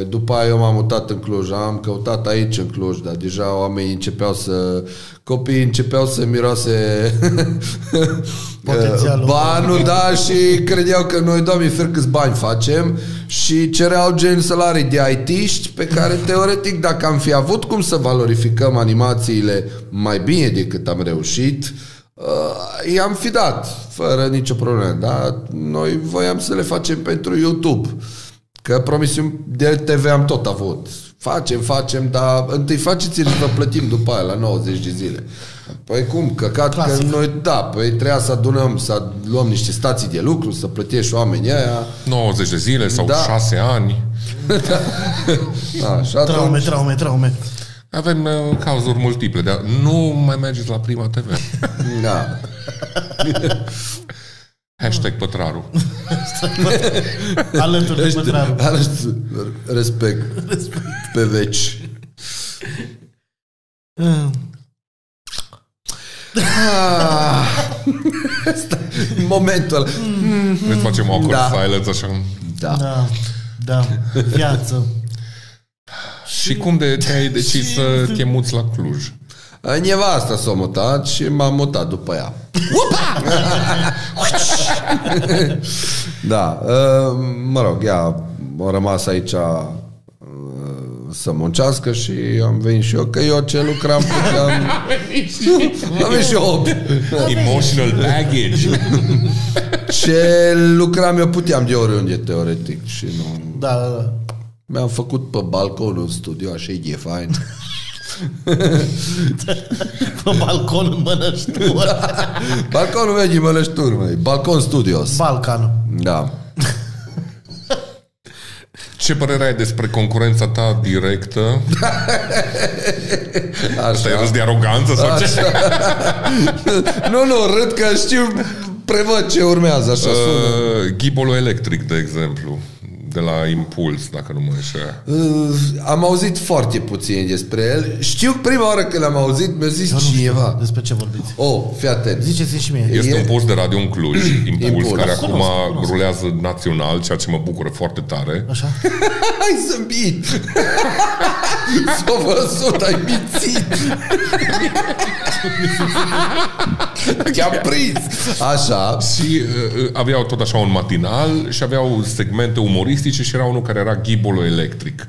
După aia eu m-am mutat în Cluj, am căutat aici în Cluj, dar deja oamenii începeau să... Copiii începeau să miroase Potențialul. banul, da, și credeau că noi, doamne, fer câți bani facem și cereau gen salarii de IT-ști pe care, teoretic, dacă am fi avut cum să valorificăm animațiile mai bine decât am reușit, uh, i-am fi dat, fără nicio problemă, dar noi voiam să le facem pentru YouTube. Că promisiuni de TV am tot avut. Facem, facem, dar întâi faceți-le și vă plătim după aia la 90 de zile. Păi cum? Căcat Clasic. că noi, da, păi trebuia să adunăm, să luăm niște stații de lucru, să plătești oamenii aia. 90 de zile sau Da. 6 ani. Da, și Traume, atunci, traume, traume. Avem uh, cauzuri multiple, dar nu mai mergeți la Prima TV. da. Hashtag pătraru. Alături de pătrarul. Ăștia- Respect. Pe veci. Ah. Asta e momentul ăla. Ne facem awkward Da. silence așa. Da. Da, da, viață. Și cum de te-ai decis să te muți la Cluj? Nevasta s-a mutat și m-am mutat după ea. da, uh, mă rog, ea a rămas aici uh, să muncească și am venit și eu, că eu ce lucram puteam... am venit și eu. Emotional baggage. Ce lucram eu puteam de oriunde, teoretic, și nu... Da, da, da. Mi-am făcut pe balcon un studio, așa e fain. Pe balcon în mănăștură. Balconul meu din Mănășturi, măi. Balcon Studios. Balcan. Da. Ce părere ai despre concurența ta directă? Asta e Așa. râs de aroganță sau ce? nu, nu, râd că știu, prevăd ce urmează, așa sună. Uh, Ghibolul electric, de exemplu, de la Impuls, dacă nu mă înșel. Uh, am auzit foarte puțin despre el. Știu prima oară când am auzit, mi-a zis cineva. Despre ce vorbiți? Oh, fii atent. Ziceți și mie. Este E- un post de radio în Cluj, Impuls, Impuls. care Cunosc, acum cunosc. rulează național, ceea ce mă bucură foarte tare. Așa? Ai zâmbit! S-a văzut, ai mințit! Te-am prins! Așa. Și uh, aveau tot așa un matinal și aveau segmente umoristice și era unul care era Ghibolul electric.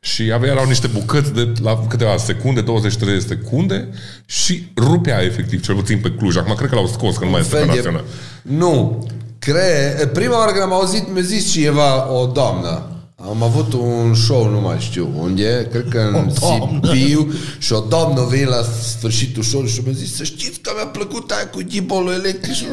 Și avea, erau niște bucăți de la câteva secunde, 20-30 de secunde și rupea efectiv, cel puțin pe Cluj. Acum cred că l-au scos, că nu mai este pe fel de... național. Nu. Cre... Prima oară când am auzit, mi-a zis cineva, o doamnă. Am avut un show, nu mai știu unde, cred că în Sibiu și o doamnă a venit la sfârșitul show și mi-a zis să știți că mi-a plăcut aia cu ghibolul electric și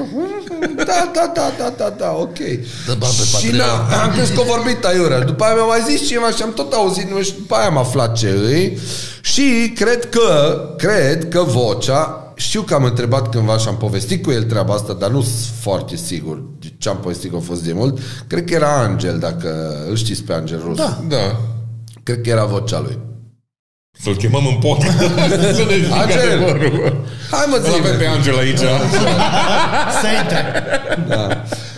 da, da, da, da, da, da, ok. Dă bani pe și Patreon. na, am crezut că a vorbit aiurea. După aia mi-a mai zis ceva și am tot auzit numai și după aia am aflat ce îi și cred că, cred că vocea știu că am întrebat cândva și am povestit cu el treaba asta, dar nu sunt foarte sigur de ce am povestit că a fost de mult. Cred că era Angel, dacă îl știți pe Angel Rus. Da. Da. Cred că era vocea lui. Să-l chemăm în pot. să ne zică Angel! adevărul. Hai mă Îl avem pe zi Angel aici. Să intre. da.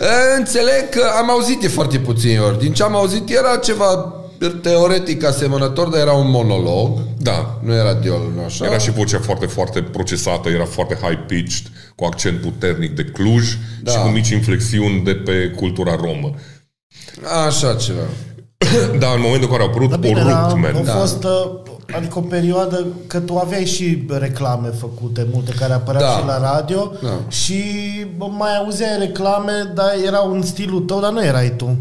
E, Înțeleg că am auzit de foarte puțini ori. Din ce am auzit era ceva teoretic asemănător, dar era un monolog. Da. Nu era diol, nu așa? Era și vocea foarte, foarte procesată, era foarte high-pitched, cu accent puternic de Cluj Da. și cu mici inflexiuni de pe cultura romă. Așa ceva. Dar în momentul în care au apărut, Dar o bine, dar rupt, man. a Da. fost, uh, adică o perioadă că tu aveai și reclame făcute, multe care apăreau Da. și la radio Da. și bă, mai auzeai reclame, dar era un stilul tău, dar nu erai tu.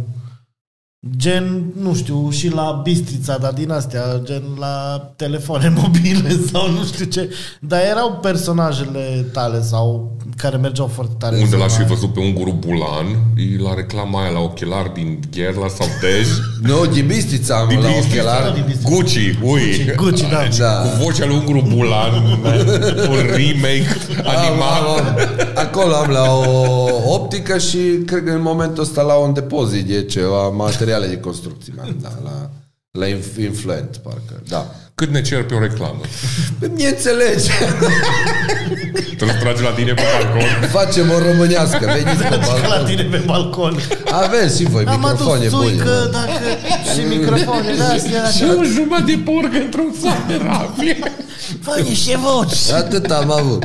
Gen, nu știu, și la Bistrița, dar din astea, gen la telefoane mobile sau nu știu ce. Dar erau personajele tale sau care mergeau foarte tare. Unde să l-aș fi mai- văzut pe Unguru Bulan, e la reclama aia la ochelari din Gherla sau Dej, Nu, din Bistrița am din la Bistrița. ochelar. din Bistrița. Gucci, ui. Gucci, Gucci, da. Da. Cu vocea lui Unguru Bulan, un remake animat. Am, am, acolo am la o optică și cred că în momentul ăsta la un depozit de ceva materiale de construcții. man, Da, la, la Inf- Influent, parcă. Da. Cât ne cer pe o reclamă? Mi înțelege. Te trage la tine pe balcon. Facem o românească. Veniți pe Că la balcon. tine pe balcon. Aveți și voi Am microfoane adus bune. țuică, mă. dacă... și microfoane, da, astea, Și așa. o jumătate de porc într-un sac de rafie. Fă niște voci. Atât am avut.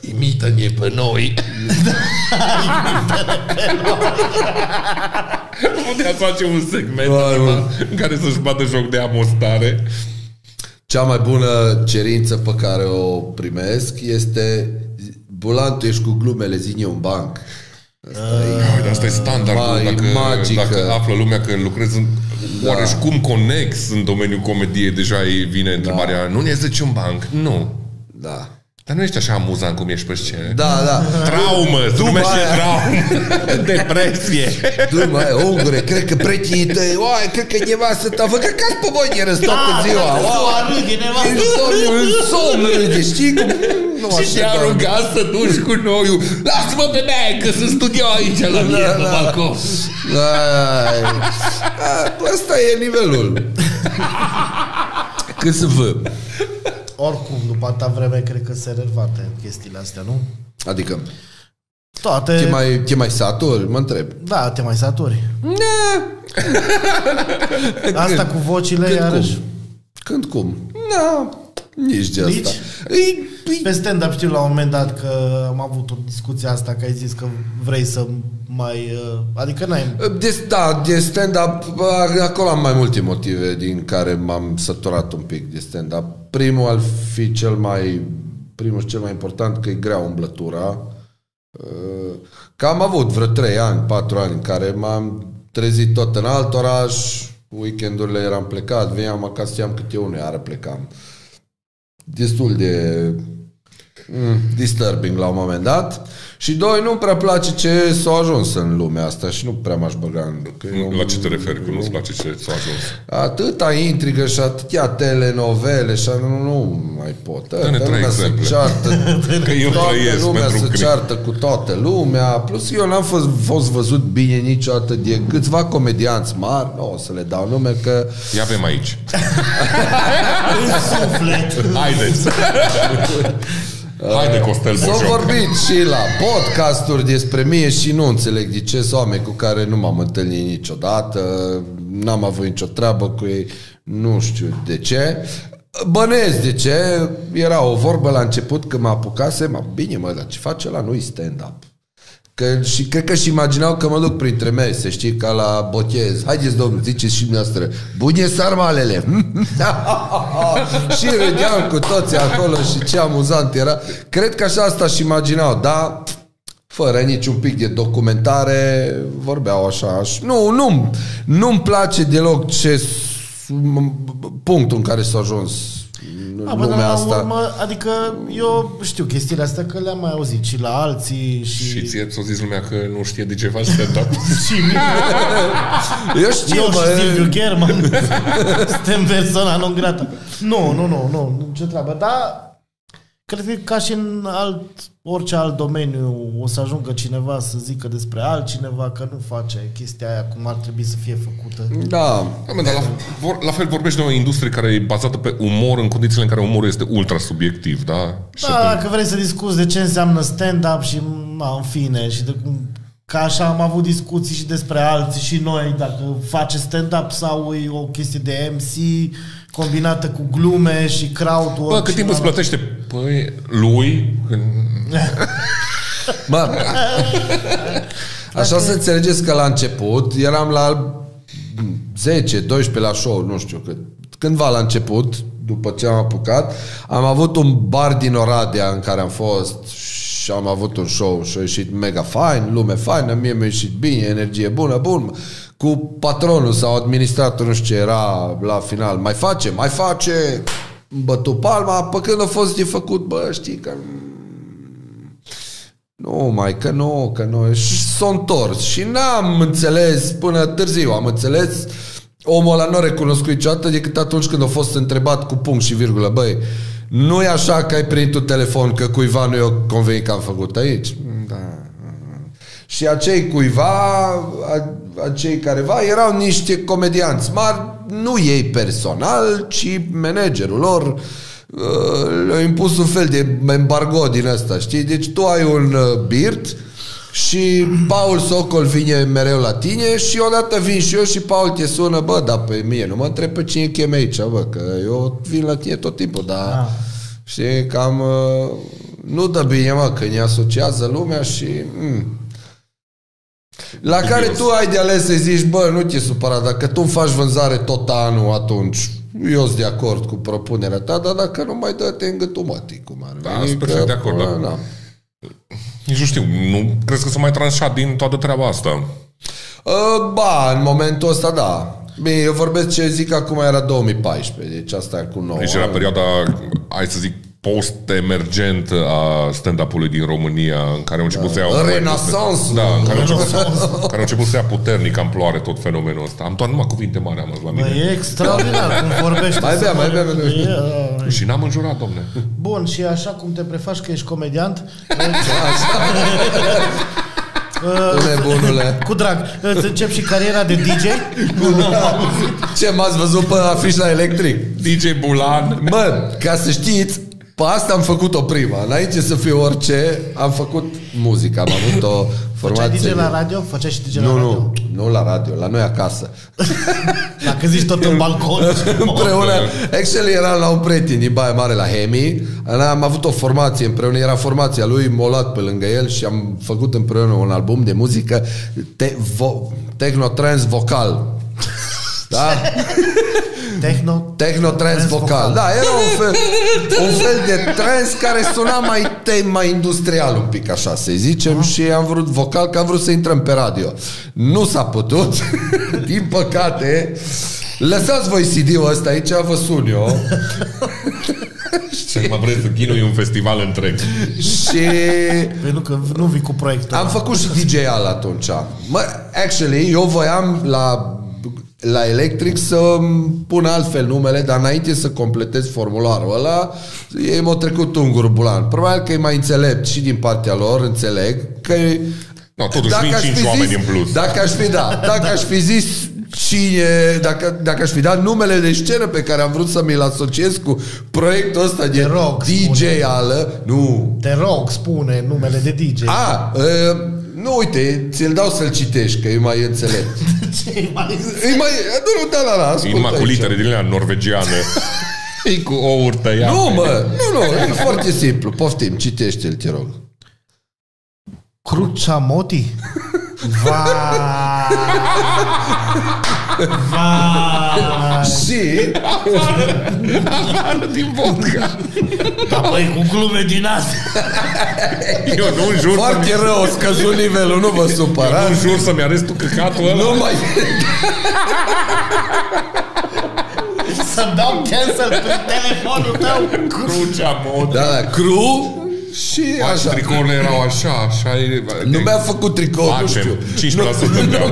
Imită-ne pe noi. Putea face un segment Bă, animat în care să-și bată joc de amostare. Cea mai bună cerință pe care o primesc este Bulan, tu ești cu glumele, zi un banc. Uite, asta e standardul. Mai Dacă, magică. dacă află lumea că lucrezi în oareși cum conex în domeniul comediei, deja îi vine întrebarea, nu ne zici un banc? Nu. Da. Dar nu ești așa amuzant cum ești pe scenă. Da, da. Traumă, se După numește aia- traumă. Depresie. Du, mai, ungure, cred că prietenii tăi, oai, cred că nevastă ta, vă căcați pe voi de râs toată ziua. Da, Oai, râde, nevastă. în somn, în somn râde, știi cum? Nu și așa, te-a da. rugat să duci cu noiul. Lasă-mă pe mea, că sunt studio aici la mine, Da, pe da. balcon. Ai. A, Ăsta e nivelul. Cât să vă? Oricum, după atâta vreme, cred că se relevante chestiile astea, nu? Adică, Toate... te mai, te mai saturi? Mă întreb. Da, te mai saturi. Ne. Asta cu vocile, Când iarăși. cum? Când cum? Na, nici de asta. Nici? Îi, îi, Pe stand-up știu la un moment dat că am avut o discuție asta, că ai zis că vrei să mai... uh, Adică n-ai... de, da, de stand-up, bă, acolo am mai multe motive din care m-am săturat un pic de stand-up. Primul ar fi cel mai, primul și cel mai important, că e grea umblătura. Uh, Că am avut vreo 3 ani, 4 ani în care m-am trezit tot în alt oraș, weekendurile eram plecat, veneam acasă, știam câte unul, iară plecam. Destul de mm, disturbing la un moment dat. Și doi, nu prea place ce s-a ajuns în lumea asta și nu prea m-aș băga în... Că eu- La ce te referi? Că nu-ți place ce s-a ajuns? Atâta intrigă și atâtea telenovele și nu, nu mai pot. Dă-ne Toată trei lumea se exemple. ceartă, Că eu toată trăiesc lumea pentru se crimă. ceartă cu toată lumea. Plus eu n-am fost, fost văzut bine niciodată de câțiva comedianți mari. Nu o să le dau nume că Ia avem aici. În suflet! Haideți! Haide, Costel S-au Bojoc. vorbit și la podcasturi despre mine și nu înțeleg de ce sunt oameni cu care nu m-am întâlnit niciodată, n-am avut nicio treabă cu ei, nu știu de ce. Bănesc de ce, era o vorbă la început când mă apucase, mă, bine mă, dar ce face la noi stand-up? Că, și cred că și imaginau că mă duc printre mese, știi, ca la botez. Haideți, domnul, ziceți și dumneavoastră. Bune sarmalele! și râdeam cu toții acolo și ce amuzant era. Cred că așa asta și imaginau, dar fără niciun pic de documentare, vorbeau așa. Și Nu, nu, nu-mi place deloc ce s- punctul în care s-a ajuns A, până lumea la asta. urmă, adică eu știu chestiile astea că le-am mai auzit și la alții și... Și ție ți-o zis lumea că nu știe de ce faci stand-up. și mine. Eu știu, Eu bă, și Silviu German suntem persoana non grata. Nu, nu, nu, nu, nicio treabă. Dar cred că ca și în alt, orice alt domeniu o să ajungă cineva să zică despre altcineva că nu face chestia aia cum ar trebui să fie făcută. Da, Da, mă, dar la, vor, la fel vorbești de o industrie care e bazată pe umor în condițiile în care umorul este ultra subiectiv, da? Și Da, dacă vrei să discuți de ce înseamnă stand-up și, na, în fine, și de cum Ca așa am avut discuții și despre alții și noi, dacă face stand-up sau e o chestie de MC combinată cu glume și crowd work. Bă, cât și timp îți bla, bla. plătește? Păi, lui, când... Mă, așa să înțelegeți că la început eram la 10-12 la show, nu știu cât. Cândva la început, după ce am apucat, am avut un bar din Oradea în care am fost și am avut un show și a ieșit mega fain, lume faină, mie mi-a ieșit bine, energie bună, bun. Cu patronul sau administratorul, nu știu ce era la final, mai face, mai face, bătu palma, pe când a fost de făcut, bă, știi că nu, mai că nu, că nu. Și s-a întors. Și n-am înțeles până târziu. Am înțeles omul ăla nu a recunoscut niciodată decât atunci când a fost întrebat cu punct și virgulă. Băi, nu e așa că ai primit un telefon că cuiva nu i-a convenit că am făcut aici? Da. Și acei cuiva, a- acei careva erau niște comedianți mari, nu ei personal, ci managerul lor uh, le-a impus un fel de embargo din ăsta, știi? Deci tu ai un uh, birt și Paul Socol vine mereu la tine și odată vin și eu și Paul te sună, bă, dar pe mine nu mă întreb pe cine chem aici, bă, că eu vin la tine tot timpul, dar Ah. știi, cam uh, nu dă bine, mă, că ne asociază lumea și... Mm, la care tu ai de ales să zici, bă, nu te supăra, dacă tu îmi faci vânzare tot anul, atunci eu sunt de acord cu propunerea ta, dar dacă nu mai dă-te în gâtul mătii, cum ar Da, veni, sunt perfect că, de acord, bă, da. da. Nici nu știu, nu crezi că s-a mai tranșat din toată treaba asta? Uh, Ba, în momentul ăsta, da. Bine, eu vorbesc ce zic acum era 2014, deci asta e cu 9 Deci era perioada, hai să zic, post-emergent a stand-up-ului din România, în care au început să iau... Renaissansul. Da, în care au început, care au început să ia puternic amploare tot fenomenul ăsta. Am doar numai cuvinte mari am azi la Bă, mine. e extraordinar cum vorbește. Mai bea, mai bea, mai bea. E, uh, Și n-am înjurat, domne. Bun, și așa cum te prefaci că ești comediant, Nebunule. cu drag, îți încep și cariera de DJ? Ce m-ați văzut pe afiș la electric? DJ Bulan. Mă, ca să știți, pe asta am făcut-o prima. Înainte să fiu orice, am făcut muzică. Am avut o Făceai formație... DJ la radio? Făceai și DJ la Nu, radio? nu, nu la radio, la noi acasă. Dacă zici tot în balcon. împreună. Actually era la un prieten din Baia Mare la Hemi. Am avut o formație împreună, era formația lui, m-a luat pe lângă el și am făcut împreună un album de muzică te- vo- techno-trance vocal. Da? Techno. Techno-trance vocal. Da, era un fel, un fel de trance care suna mai, te, mai industrial un pic, așa să zicem, și am vrut vocal, că am vrut să intrăm pe radio. Nu s-a putut, din păcate. Lăsați voi CD-ul ăsta aici, vă sun eu. Ce mă vreți să chinui un festival întreg. Și Păi nu, că nu vii cu proiectul. am făcut și DJ-al atunci. Mă, actually, eu voiam la la Electric să pun altfel numele, dar înainte să completez formularul ăla, ei m-au trecut un gurbulan. Probabil că e mai înțelept și din partea lor, înțeleg, că No, totuși vin aș cinci fi oameni zis, în plus. Dacă aș fi, da, dacă aș fi zis cine, dacă, dacă aș fi dat numele de scenă pe care am vrut să mi-l asociez cu proiectul ăsta de rog, DJ spune. ală, nu, Te rog, spune numele de DJ. a, uh, nu, uite, ți-l dau să-l citești, că e mai înțelept. Ce mai e mai... Nu, nu, da, da, da, ascultă Inima cu aici. litere din alea norvegiană. E cu o urtă ea. Nu, mă, nu, nu, e foarte simplu. Poftim, citește-l, te rog. Crucea Moti? Vai! Vai! Și, Afară din vodka. Da, băi, cu glume din astea. Eu nu jur să foarte rău, o scăzut nivelul, nu vă nu supărați. jur să-mi arăți tu căcatul ăla. Nu mai... Să-mi dau cancel pe telefonul tău. Crucea mod. Da, da, cru și Așa. așa. Tricourile erau așa, așa e. Nu mi-a făcut tricou, nu Facem. știu. 5% nu, îmi dau.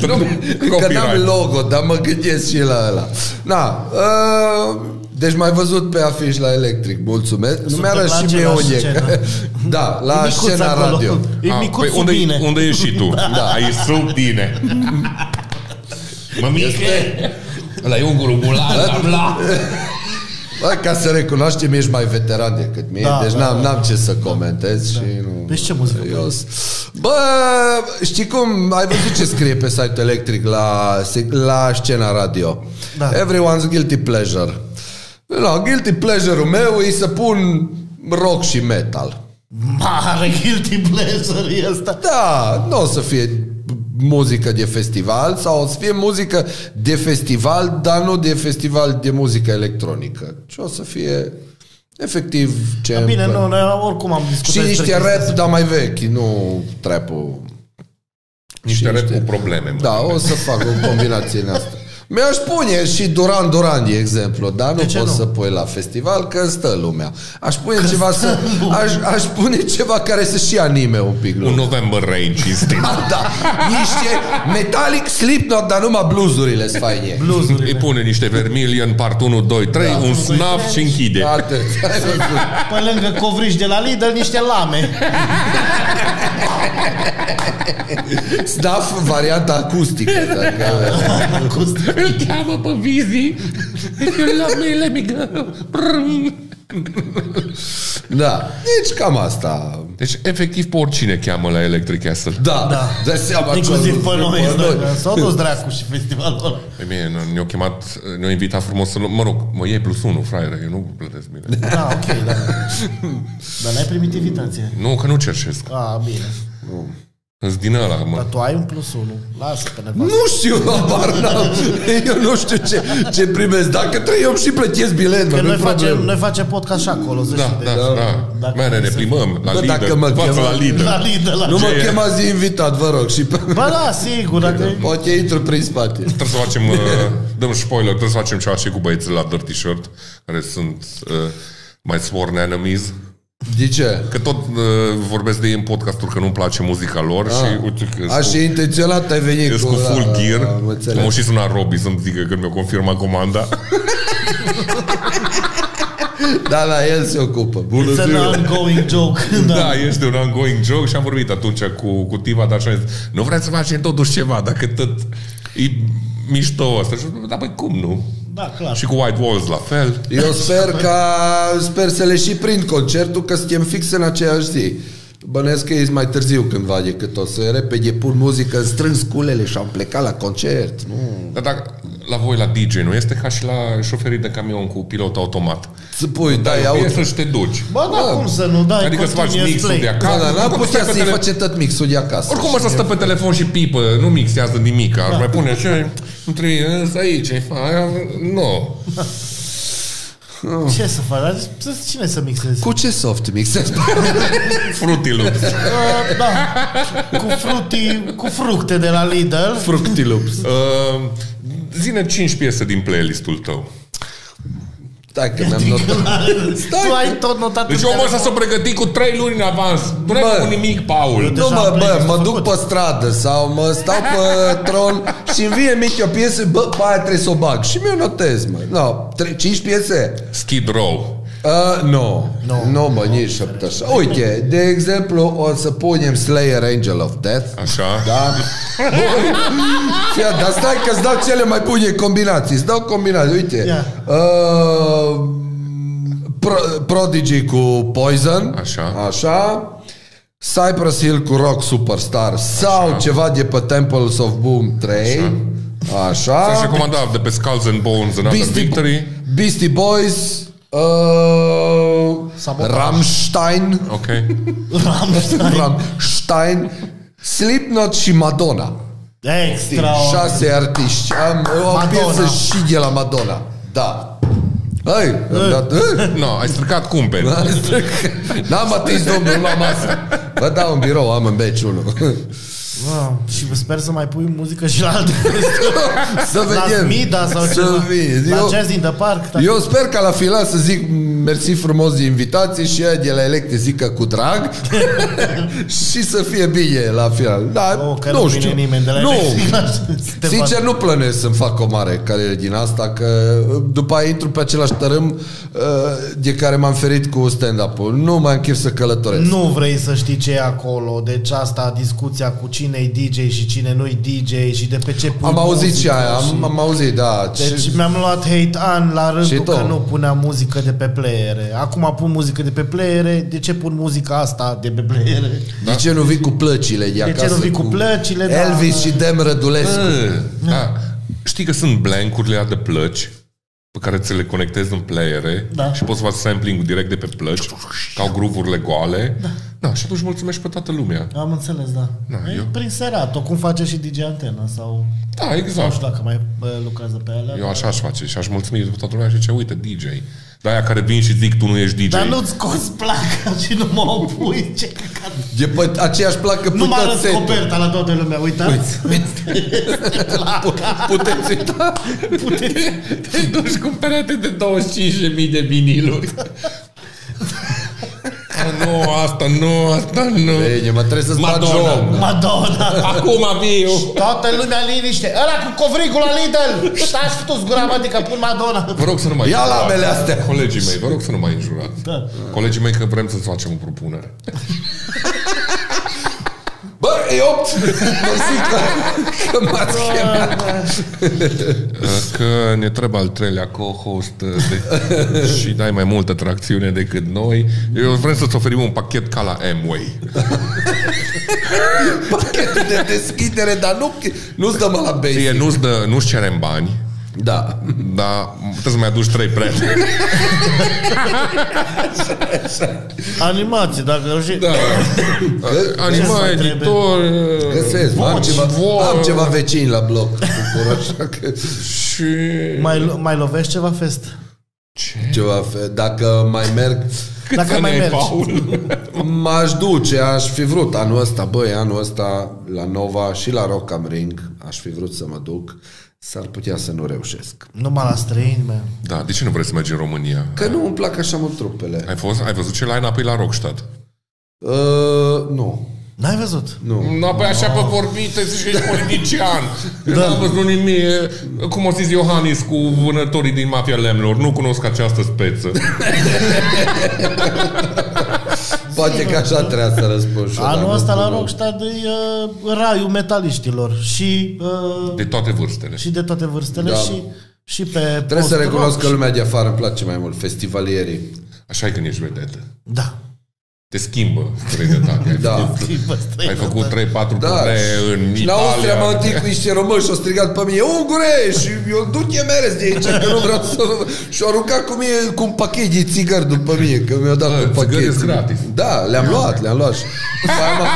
nu, nu, că Copyright. n-am logo, dar mă gândesc și la ăla. Na, uh, deci mai văzut pe afiș la Electric, mulțumesc. Nu mi-a Suntem la și mie o aceeași scenă. niecă. Da, la E micuț scena acolo. radio. E Ah, micuț păi sub unde, mine. unde ești și tu? Da. Ai sub tine. Mămiche! Ăla e ungurul bulan, bla, bla. Bă, ca să recunoaștem, ești mai veteran decât mine, Da, deci da, n-am, da. n-am ce să comentez și nu... Deci ce muzică? Eu s- Bă, știi cum, ai văzut ce scrie pe site Electric la, la scena radio? Da. Everyone's guilty pleasure. No, guilty pleasure-ul meu e să pun rock și metal. Mare guilty pleasure e ăsta. Da, nu o să fie muzică de festival sau o să fie muzică de festival, dar nu de festival de muzică electronică. ci o să fie efectiv ce îmi Bine, place. nu, noi oricum am discutat Și niște despre chestia rap, dar mai vechi, nu trap-ul. Niște Și rap niște- cu probleme. mă. Da, o să fac o combinație în asta. Mi-aș pune și Duran Duran, de exemplu, dar nu ce pot nu? să pui la festival, că stă lumea. Aș pune ceva să, aș, aș pune ceva care să și anime un pic Un lumea. November Rain cinstit. Da, da. Niște Metallic Slipknot, dar numai bluzurile sunt faine. Îi bluzurile. pune niște Vermilion, part 1, 2, 3, Da. un snaf și închide. Atât. Ai văzut? Pe lângă covriș de la Lidl, niște lame. Snuff, varianta acustică. Dacă... Îl cheamă pe Vizi. La mele mică. Da. Deci cam asta. Deci, efectiv, pe oricine cheamă la Electric Castle. Da, da. Dă seama Inclusiv pe noi. Pe noi. S-au dus dracu și festivalul ăla. Pe mine ne- ne-au chemat, ne-au invitat frumos să lu- Mă rog, mă iei plus 1, fraiere, eu nu plătesc bine. Da, ok, da. Dar n-ai primit invitație. Nu, că nu cerșesc. Ah, bine. Îți din ăla, Dar mă. tu ai un plus unu. Lasă pe nevastă. Nu știu, habar n-am. Eu nu știu ce, ce primesc. Dacă trebuie, eu și plătesc bilet, mă, Că nu noi facem, problemă. noi facem podcast și acolo, să Da, știi. da, deci- da. Dacă Mere, ne se- plimbăm la Bă, Lidl. dacă mă Față chemă- la Lidl. La Lidl, la Nu mă Ce e? chemați de invitat, vă rog. Și pe... Bă, da, sigur, dacă... Poate intru prin spate. Trebuie să facem, uh, dăm spoiler, trebuie să facem ceva și cu băieții la Dirty Shirt, care sunt uh, My Sworn Enemies. De ce? Că tot uh, vorbesc de ei în podcasturi că nu-mi place muzica lor Ah. și uite că Așa e intenționat ai venit Ești cu full da, gear. am înțeles. Mă și suna Robi să-mi zică când mi-a confirmat comanda. Da, da, el se ocupă. Bună It's an ziua! ongoing joke. da, este un ongoing joke și am vorbit atunci cu, cu Tiva, dar așa zis, nu vreți să facem totuși ceva, dacă tot e mișto ăsta. Și, da, băi, cum nu? Da, clar. Și cu White Walls la fel. Eu sper ca sper să le și prind concertul, că suntem fix în aceeași zi. Bănesc că e mai târziu cândva decât o să repede pun muzică, strâns culele și am plecat la concert. Nu. Dar dacă la voi la DJ nu este ca și la șoferii de camion cu pilot automat. Să pui, da, Dai iau. o piesă și te duci. Bă, da, cum să nu dai Adică să faci continuous mixul play. de acasă. Da, da, n-am Oricum putea stai pe să-i tele- face tot mixul de acasă. Oricum o să stă pe telefon și pipă, nu mixează nimic. Aș mai pune și nu trebuie să aici. aia, Nu. Ce să faci? Dar să- Cine să mixezi? Cu ce soft mixezi? Fruity Loops. Uh, da. Cu fructi, cu fructe de la Lidl. Fructilups. Uh, zine 5 piese din playlistul tău. Stai că mi-am notat. Tu ai tot notat Deci în omul ăsta telefon. s-a pregătit cu 3 luni în avans. Nu ai Bă. făcut nimic, Paul. Eu Nu Deja mă, am bă, playlist mă duc făcut. pe stradă sau mă stau pe tron și îmi vine mic o piesă, bă, pe aia trebuie să o bag. Și mi-o notez, mă. No, tre- cinci piese? Skid Row. Uh, nu, Nu. no. nu mă, nici șapte așa. Uite, de exemplu, o să punem Slayer Angel of Death. Așa. Da? Fii, atent, dar stai că îți dau cele mai bune combinații. Îți dau combinații. Uite. Ia. Uh, Pro, Prodigy cu Poison. Așa. Așa. Cypress Hill cu Rock Superstar sau Așa. ceva de pe Temples of Boom 3. Așa. Să-și recomanda de pe Skulls and Bones Another Beastie, Victory. Beastie Boys uh, Sabotaj. Rammstein Ok. Rammstein. Rammstein Slipknot și Madonna Extra. Șase artiști Am o Madonna. piesă și de la Madonna Da Hai, am dat, Hai. No, ai stricat cumperi. N-am atins domnul la masă Vă dau în birou, am în beci unul Wow. Și sper să mai pui muzică și la alte Să La vedem Smida sau Să ceva. vezi. La Eu- Jazz in the Park. da. Eu sper ca la final să zic mersi frumos de invitație și aia de la Electe zică cu drag și să fie bine la final. Da, Oh, că nu, nu știu. vine nimeni de la nu. Electric la- să te Sincer, facă. nu plănesc să-mi fac o mare carieră din asta, că după aia intru pe același tărâm uh, de care m-am ferit cu stand-up-ul. Nu mai am chef să călătoresc. Nu vrei să știi ce e acolo, deci asta, discuția cu cine e DJ și cine nu-i DJ și de pe ce pui Am auzit și muzică aia, am, am auzit, da. Deci Și- mi-am luat hate an la Și rândul tu? că nu puneam muzică de pe playere. Acum pun muzică de pe playere, de ce pun muzica asta de pe playere? De ce nu vii cu plăcile de, ce acasă? nu vii cu plăcile, da, Elvis da. și Dem Rădulescu. Bă, Da. Știi că sunt blank-urile alea de plăci pe care ți le conectezi în playere Da. și poți să faci sampling direct de pe plăci, ca au gruvurile goale. Da. da. și atunci mulțumești pe toată lumea. Am înțeles, da. Da, e eu- prin serat, cum face și DJ Antena sau... Da, Nu exact. știu dacă mai bă, lucrează pe alea. Eu așa aș face și aș mulțumi pe toată lumea și zice, uite, DJ. De aia care vin și zic, tu nu ești DJ. Dar nu-ți scoți placa și nu mă opui. Ce căcat. De pe aceeași placă Nu m-a puteți arăt setul. coperta la toată lumea, uitați. Puteți uita. Te duci cumpărate de 25.000 de viniluri. Ah, nu, asta nu, asta nu. Bine, mă trebuie să-ți bagi Madonna. om. Madonna. Acum viu. Toată lumea liniște. Ăla cu covrigul la Lidl. Stați fătuți gura, mă, adică pun Madonna. Vă rog să nu mai Ia înjurați. lamele astea. Colegii mei, vă rog să nu mai înjurați. Da. Colegii mei că vrem să-ți facem o propunere. Bă, e 8! Mersi că, că m-ați chemat. Că ne trebuie al treilea co-host de, și dai mai multă tracțiune decât noi. Eu vrem să-ți oferim un pachet ca la Amway. Pachetul de deschidere, dar nu, nu-ți dăm la Ție basic. nu-ți, dă, nu-ți cerem bani, Da. dar trebuie să mai aduci trei prieteni. Animație, dacă reușit. Da. Anima, mai trebuie? editor... Găsesc, am voci, ceva, vo- am ceva vecini la bloc. Bucur, așa că Și... Mai, mai lovești ceva fest? ceva, fe- dacă mai merg, Dacă mai ani ai, mergi. Paul? m-aș duce, aș fi vrut anul ăsta, băi, anul ăsta la Nova și la Rock am Ring, aș fi vrut să mă duc, s-ar putea să nu reușesc. Numai la străini, man. Da, de ce nu vrei să mergi în România? Că nu îmi plac așa mult trupele. Ai, fost, ai văzut ce line-up e la Rockstad? Uh, nu. N-ai văzut? Nu. Nu, păi așa pe vorbit, te zici că ești politician. Da. N-am văzut nimic. Cum o zis Iohannis cu vânătorii din mafia lemnilor. Nu cunosc această speță. Poate că așa trebuia să răspund și eu, dar Anul nu ăsta la cunosc. Rockstad e uh, raiul metaliștilor și, uh, De toate vârstele. și de toate vârstele Da. și, și pe Trebuie să post-rock recunosc că și- lumea de afară îmi place mai mult, festivalierii. Așa e când ești vedetă. Da. Te schimbă străinătatea. Ai Da. făcut, Schimbă ai străinătate. făcut 3-4 Da, turne și- în și Italia. la Austria m-am întâlnit cu niște români și au strigat pe mine, Ungure! Și eu, du-te merezi de aici, că nu vreau să... Și au aruncat cu mine cu un pachet de țigări după mine, că mi-au dat Da, un pachet. țigări sunt gratis. Da, le-am luat, le-am luat. Și după aia m-am-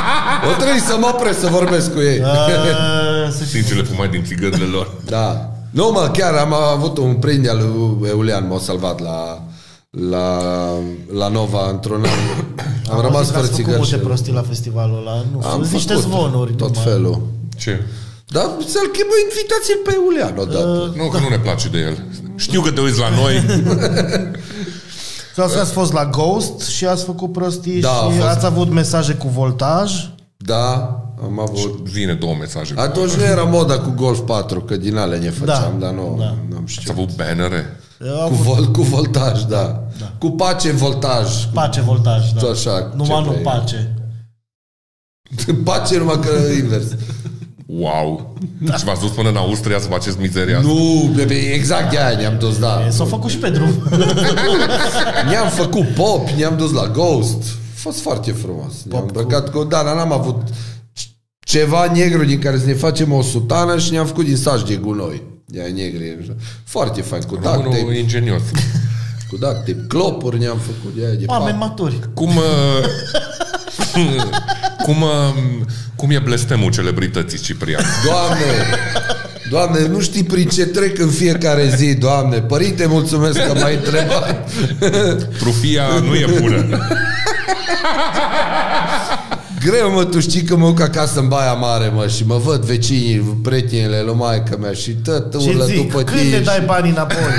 o trebuie să mă opresc să vorbesc cu ei. Uh, să știți. Știi ce le fumai din țigările lor? Da. Nu, mă, chiar am avut un prieten al lui Eulian, m-a salvat la, la, la Nova într-un an. Am, rămas auzit că fără ați făcut țigări. multe și- prostii la festivalul ăla. Nu, Am sunt niște făcut zvonuri. tot numai. felul. Ce? Dar să-l chemă invitație pe Eulian odată. Nu, că nu ne place de el. Știu că te uiți la noi. Sau ați fost la Ghost și ați făcut prostii Da, a și fost. ați avut mesaje cu voltaj. Da, am avut... Vine două mesaje. Atunci nu era moda cu Golf 4, că din alea ne făceam, Da, dar nu, da. nu am Ați știut. avut bannere? Au Cu, avut vol, cu voltaj, da. Cu pace voltaj. pace voltaj, da. Tot așa, Numai ce nu vrei. pace. pace numai că invers. Wow! Și v-ați dus până în Austria să faceți mizeria asta? Nu, bebe, exact de aia ne-am dus, da. S-au făcut și pe drum. Ne-am făcut pop, ne-am dus la Ghost. A fost foarte frumos. Ne-am îmbrăcat cu... Da, dar n-am avut ceva negru din care să ne facem o sutană și ne-am făcut din saj de gunoi. De aia negri. Foarte fain. Cu duct Românul e tape, ingenios. cu duct tape. Clopuri ne-am făcut de aia de Oameni pat. maturi. Cum, uh, cum, uh, cum e blestemul celebrității Ciprian? Doamne, Doamne, nu știi prin ce trec în fiecare zi, Doamne. Părinte, mulțumesc că m-ai întrebat. Trufia nu e bună. Greu, mă, tu știi că mă duc acasă în Baia Mare, mă, și mă văd vecinii, prietenele lui maică mea și tot Și urlă zic, după când tine. ne și- dai banii înapoi?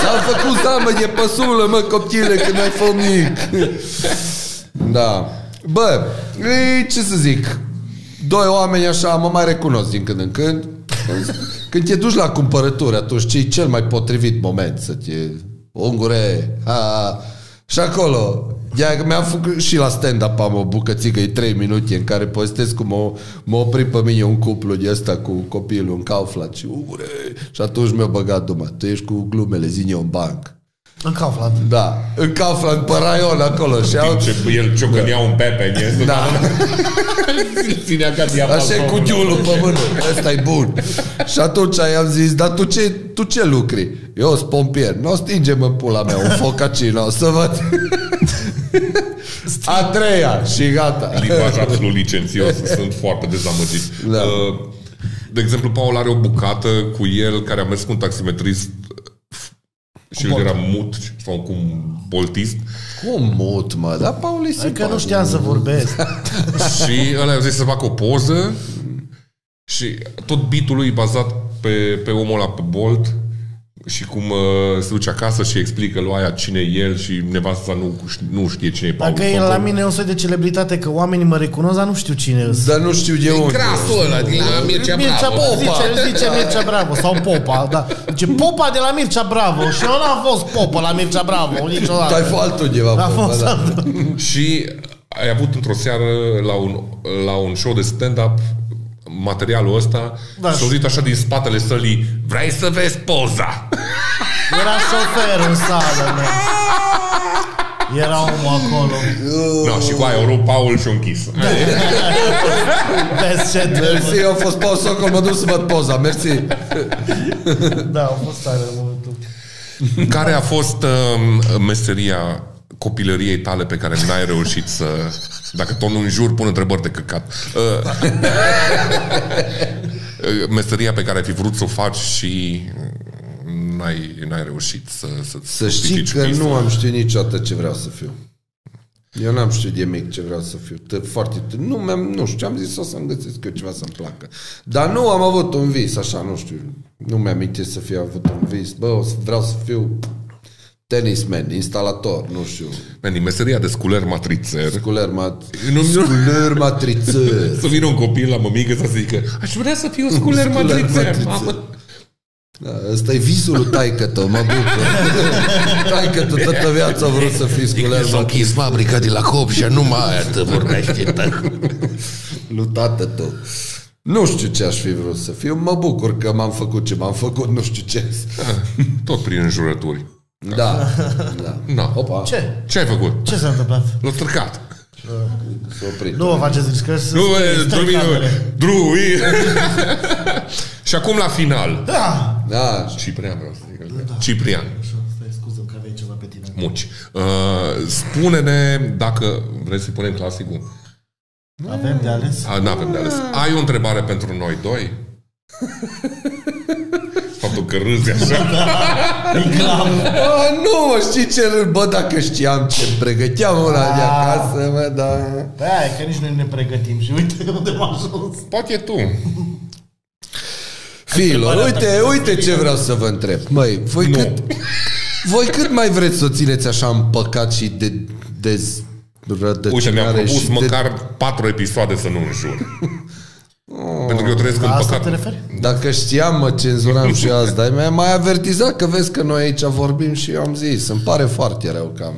Ți-am făcut zamă de păsulă, mă, copchile, când ai fost mic. Da. Bă, e, ce să zic, doi oameni așa mă mai recunosc din când în când. Când te duci la cumpărături, atunci ce e cel mai potrivit moment să te... Ungure, ha, și acolo, Ia, că mi-am făcut și la stand-up am o bucățică, e 3 minute în care povestesc cum m-a, m-a oprit pe mine un cuplu de ăsta cu copilul în Kaufland și ure, și atunci mi-a băgat duma. Tu ești cu glumele, zi în banc. În Kaufland. Da, în Kaufland, pe raion acolo și au... Timp ce el ciocănea un pepe în el. Da, Ținea ca diapazon. așa e cu ghiulul pe mână, ăsta e bun. Și atunci i-am zis, dar tu ce, tu ce lucri? Eu sunt pompier, nu o stingem în pula mea un focacino, să văd. A treia și gata. limbaj absolut licențios, sunt foarte dezamăgit. Da. Uh, De exemplu, Paul are o bucată cu el care a mers cu un taximetrist și el era mut sau cu un boltist Cum mut, mă? Dar Paul e Adică simpatic. nu știam să vorbesc. și ăla i-a zis să facă o poză și tot bitul lui e bazat pe, pe omul ăla pe Bolt și cum uh, se duce acasă și explică lui aia cine e el și nevasta nu, nu știe cine e Paul. Dacă e la mine un soi de celebritate, că oamenii mă recunosc, dar nu știu cine îs. Dar nu știu de unde. Grasul ăla din la Mircea Mircea Bravo. Bravo. Zice, zice Mircea Bravo sau Popa, da. Zice Popa de la Mircea Bravo și eu n-am fost Popa la Mircea Bravo niciodată. ai fost altundeva. A bă, fost da. altul. Și ai avut într-o seară la un, la un show de stand-up materialul ăsta Da. da. și auzit așa din spatele sălii Vrei să vezi poza? Era șofer în sală, mă. Era omul acolo. no, și cu aia o rupt Paul și o închis. Vezi ce trebuie. Mersi, eu am fost Paul Socol, mă duc să văd poza, mersi. Da, a fost tare în momentul. Care a fost uh, meseria copilăriei tale pe care n-ai reușit să... Dacă tot nu înjur, pun întrebări de căcat. Uh, uh, meseria pe care ai fi vrut să o faci și n-ai, n-ai reușit să, să, Să știi ridici că visul. nu am știut niciodată ce vreau să fiu. Eu n-am știut de mic ce vreau să fiu. Tă, foarte, tă, nu, mi-am, nu știu, am zis o să-mi găsesc eu ceva să-mi placă. Dar nu am avut un vis, așa, nu știu. Nu mi-am să fiu avut un vis. Bă, o să, vreau să fiu tenisman, instalator, nu știu. Man, din meseria de sculer matrițer, Sculer, mat, Nu- nu- sculer matrițăr. să vină un copil la mămică să zică aș vrea să fiu sculer Sculer matrițer, matrițer. mamă. Da, ăsta e visul lui taică tău, mă bucur. taică tu toată viața a vrut să fii sculer S-a închis fabrica de la Copșa, nu mai aia te vorbește. lui tată tău. Nu știu ce aș fi vrut să fiu, mă bucur că m-am făcut ce m-am făcut, nu știu ce. Tot prin înjurături. Da, da. Na. Opa, Ce? Ce ai făcut? Ce s-a întâmplat? L-a stricat. s-a oprit. Nu o faceți riscă să Nu, să- e, stai Drumi, camerele. Drui. Și acum la final. Da! Da, Ciprian vreau să zic. Ciprian. Stai, scuză că aveai ceva pe tine. Muci. Uh, spune-ne dacă vrei să punem clasicul. Avem de ales? Nu avem de ales. Ai o întrebare pentru noi doi? Faptul că râzi așa. A, nu mă știi ce râd, bă, dacă știam ce pregăteam una de acasă, mă, da. Păi aia, că nici noi ne pregătim și uite unde am ajuns. Poate tu. Fiilor, uite, uite ce vreau să vă întreb. Măi, voi Nu. cât, voi cât mai vreți să o țineți așa împăcat și de dez rădăcinare Uite, mi-am propus și măcar patru episoade să nu înjur. Pentru că eu trăiesc în La asta păcat. te referi? De... Dacă știam, mă cenzuram și azi, dar mi-a mai avertizat că vezi că noi aici vorbim și eu am zis, îmi pare foarte rău că am...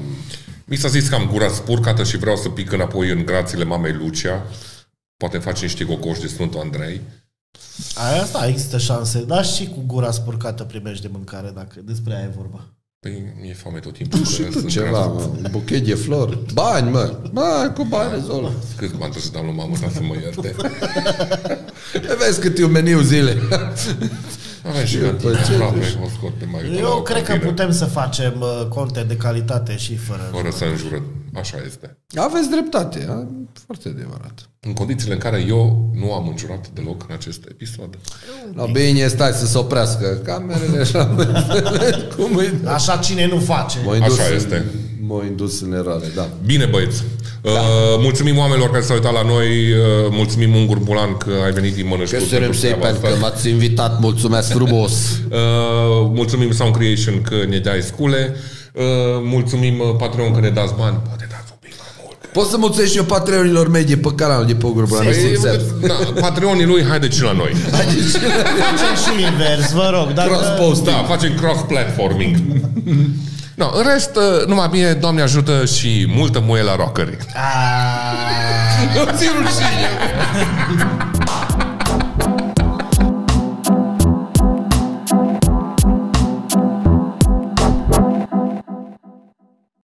Mi s-a zis că am gura spurcată și vreau să pic înapoi în grațiile mamei Lucia. Poate face niște gogoși de Sfântul Andrei. Aia asta există șanse, dar și cu gura spurcată primești de mâncare, dacă despre aia e vorba. Păi mi-e foame tot timpul. Și că tu sunt ceva, gras. mă, un buchet de flori. Bani, mă. Bă, cu bani rezolv. Cât m-am trebuit să dau lui mamă ca să mă ierte. Vezi cât e un meniu zile. Avem și Păi cantină ce aproape, zici? o scot pe mai Eu cred că putem să facem uh, content de calitate și fără. Fără să înjură. Așa este. Aveți dreptate, a? foarte adevărat. În condițiile în care eu nu am înjurat deloc în acest episod. La bine, stai să se oprească camerele și la Cum îi... Așa cine nu face? M-a indus Așa în- este. M-a indus în eroare, da. Bine, băieți. Da. Uh, mulțumim oamenilor care s-au uitat la noi. Uh, mulțumim Ungur Bulan că ai venit din mănășturi. Că să pentru treaba pentru că asta. m-ați invitat, mulțumesc frumos. Uh, mulțumim Sound Creation că ne dai scule. Uh, mulțumim uh, Patreon că ne dați bani. Poate dați un pic mai mult. Poți să mulțumesc și eu patreonilor medie pe canalul de pe grupul ăla, Păi, sincer. na, Patreonii lui, haideți și la noi. Facem și invers, vă rog. Dacă... Cross-post. Da, facem cross-platforming. No, în rest, uh, numai bine, Doamne ajută și multă muie la rockeri. Aaaa. Nu ți rușine!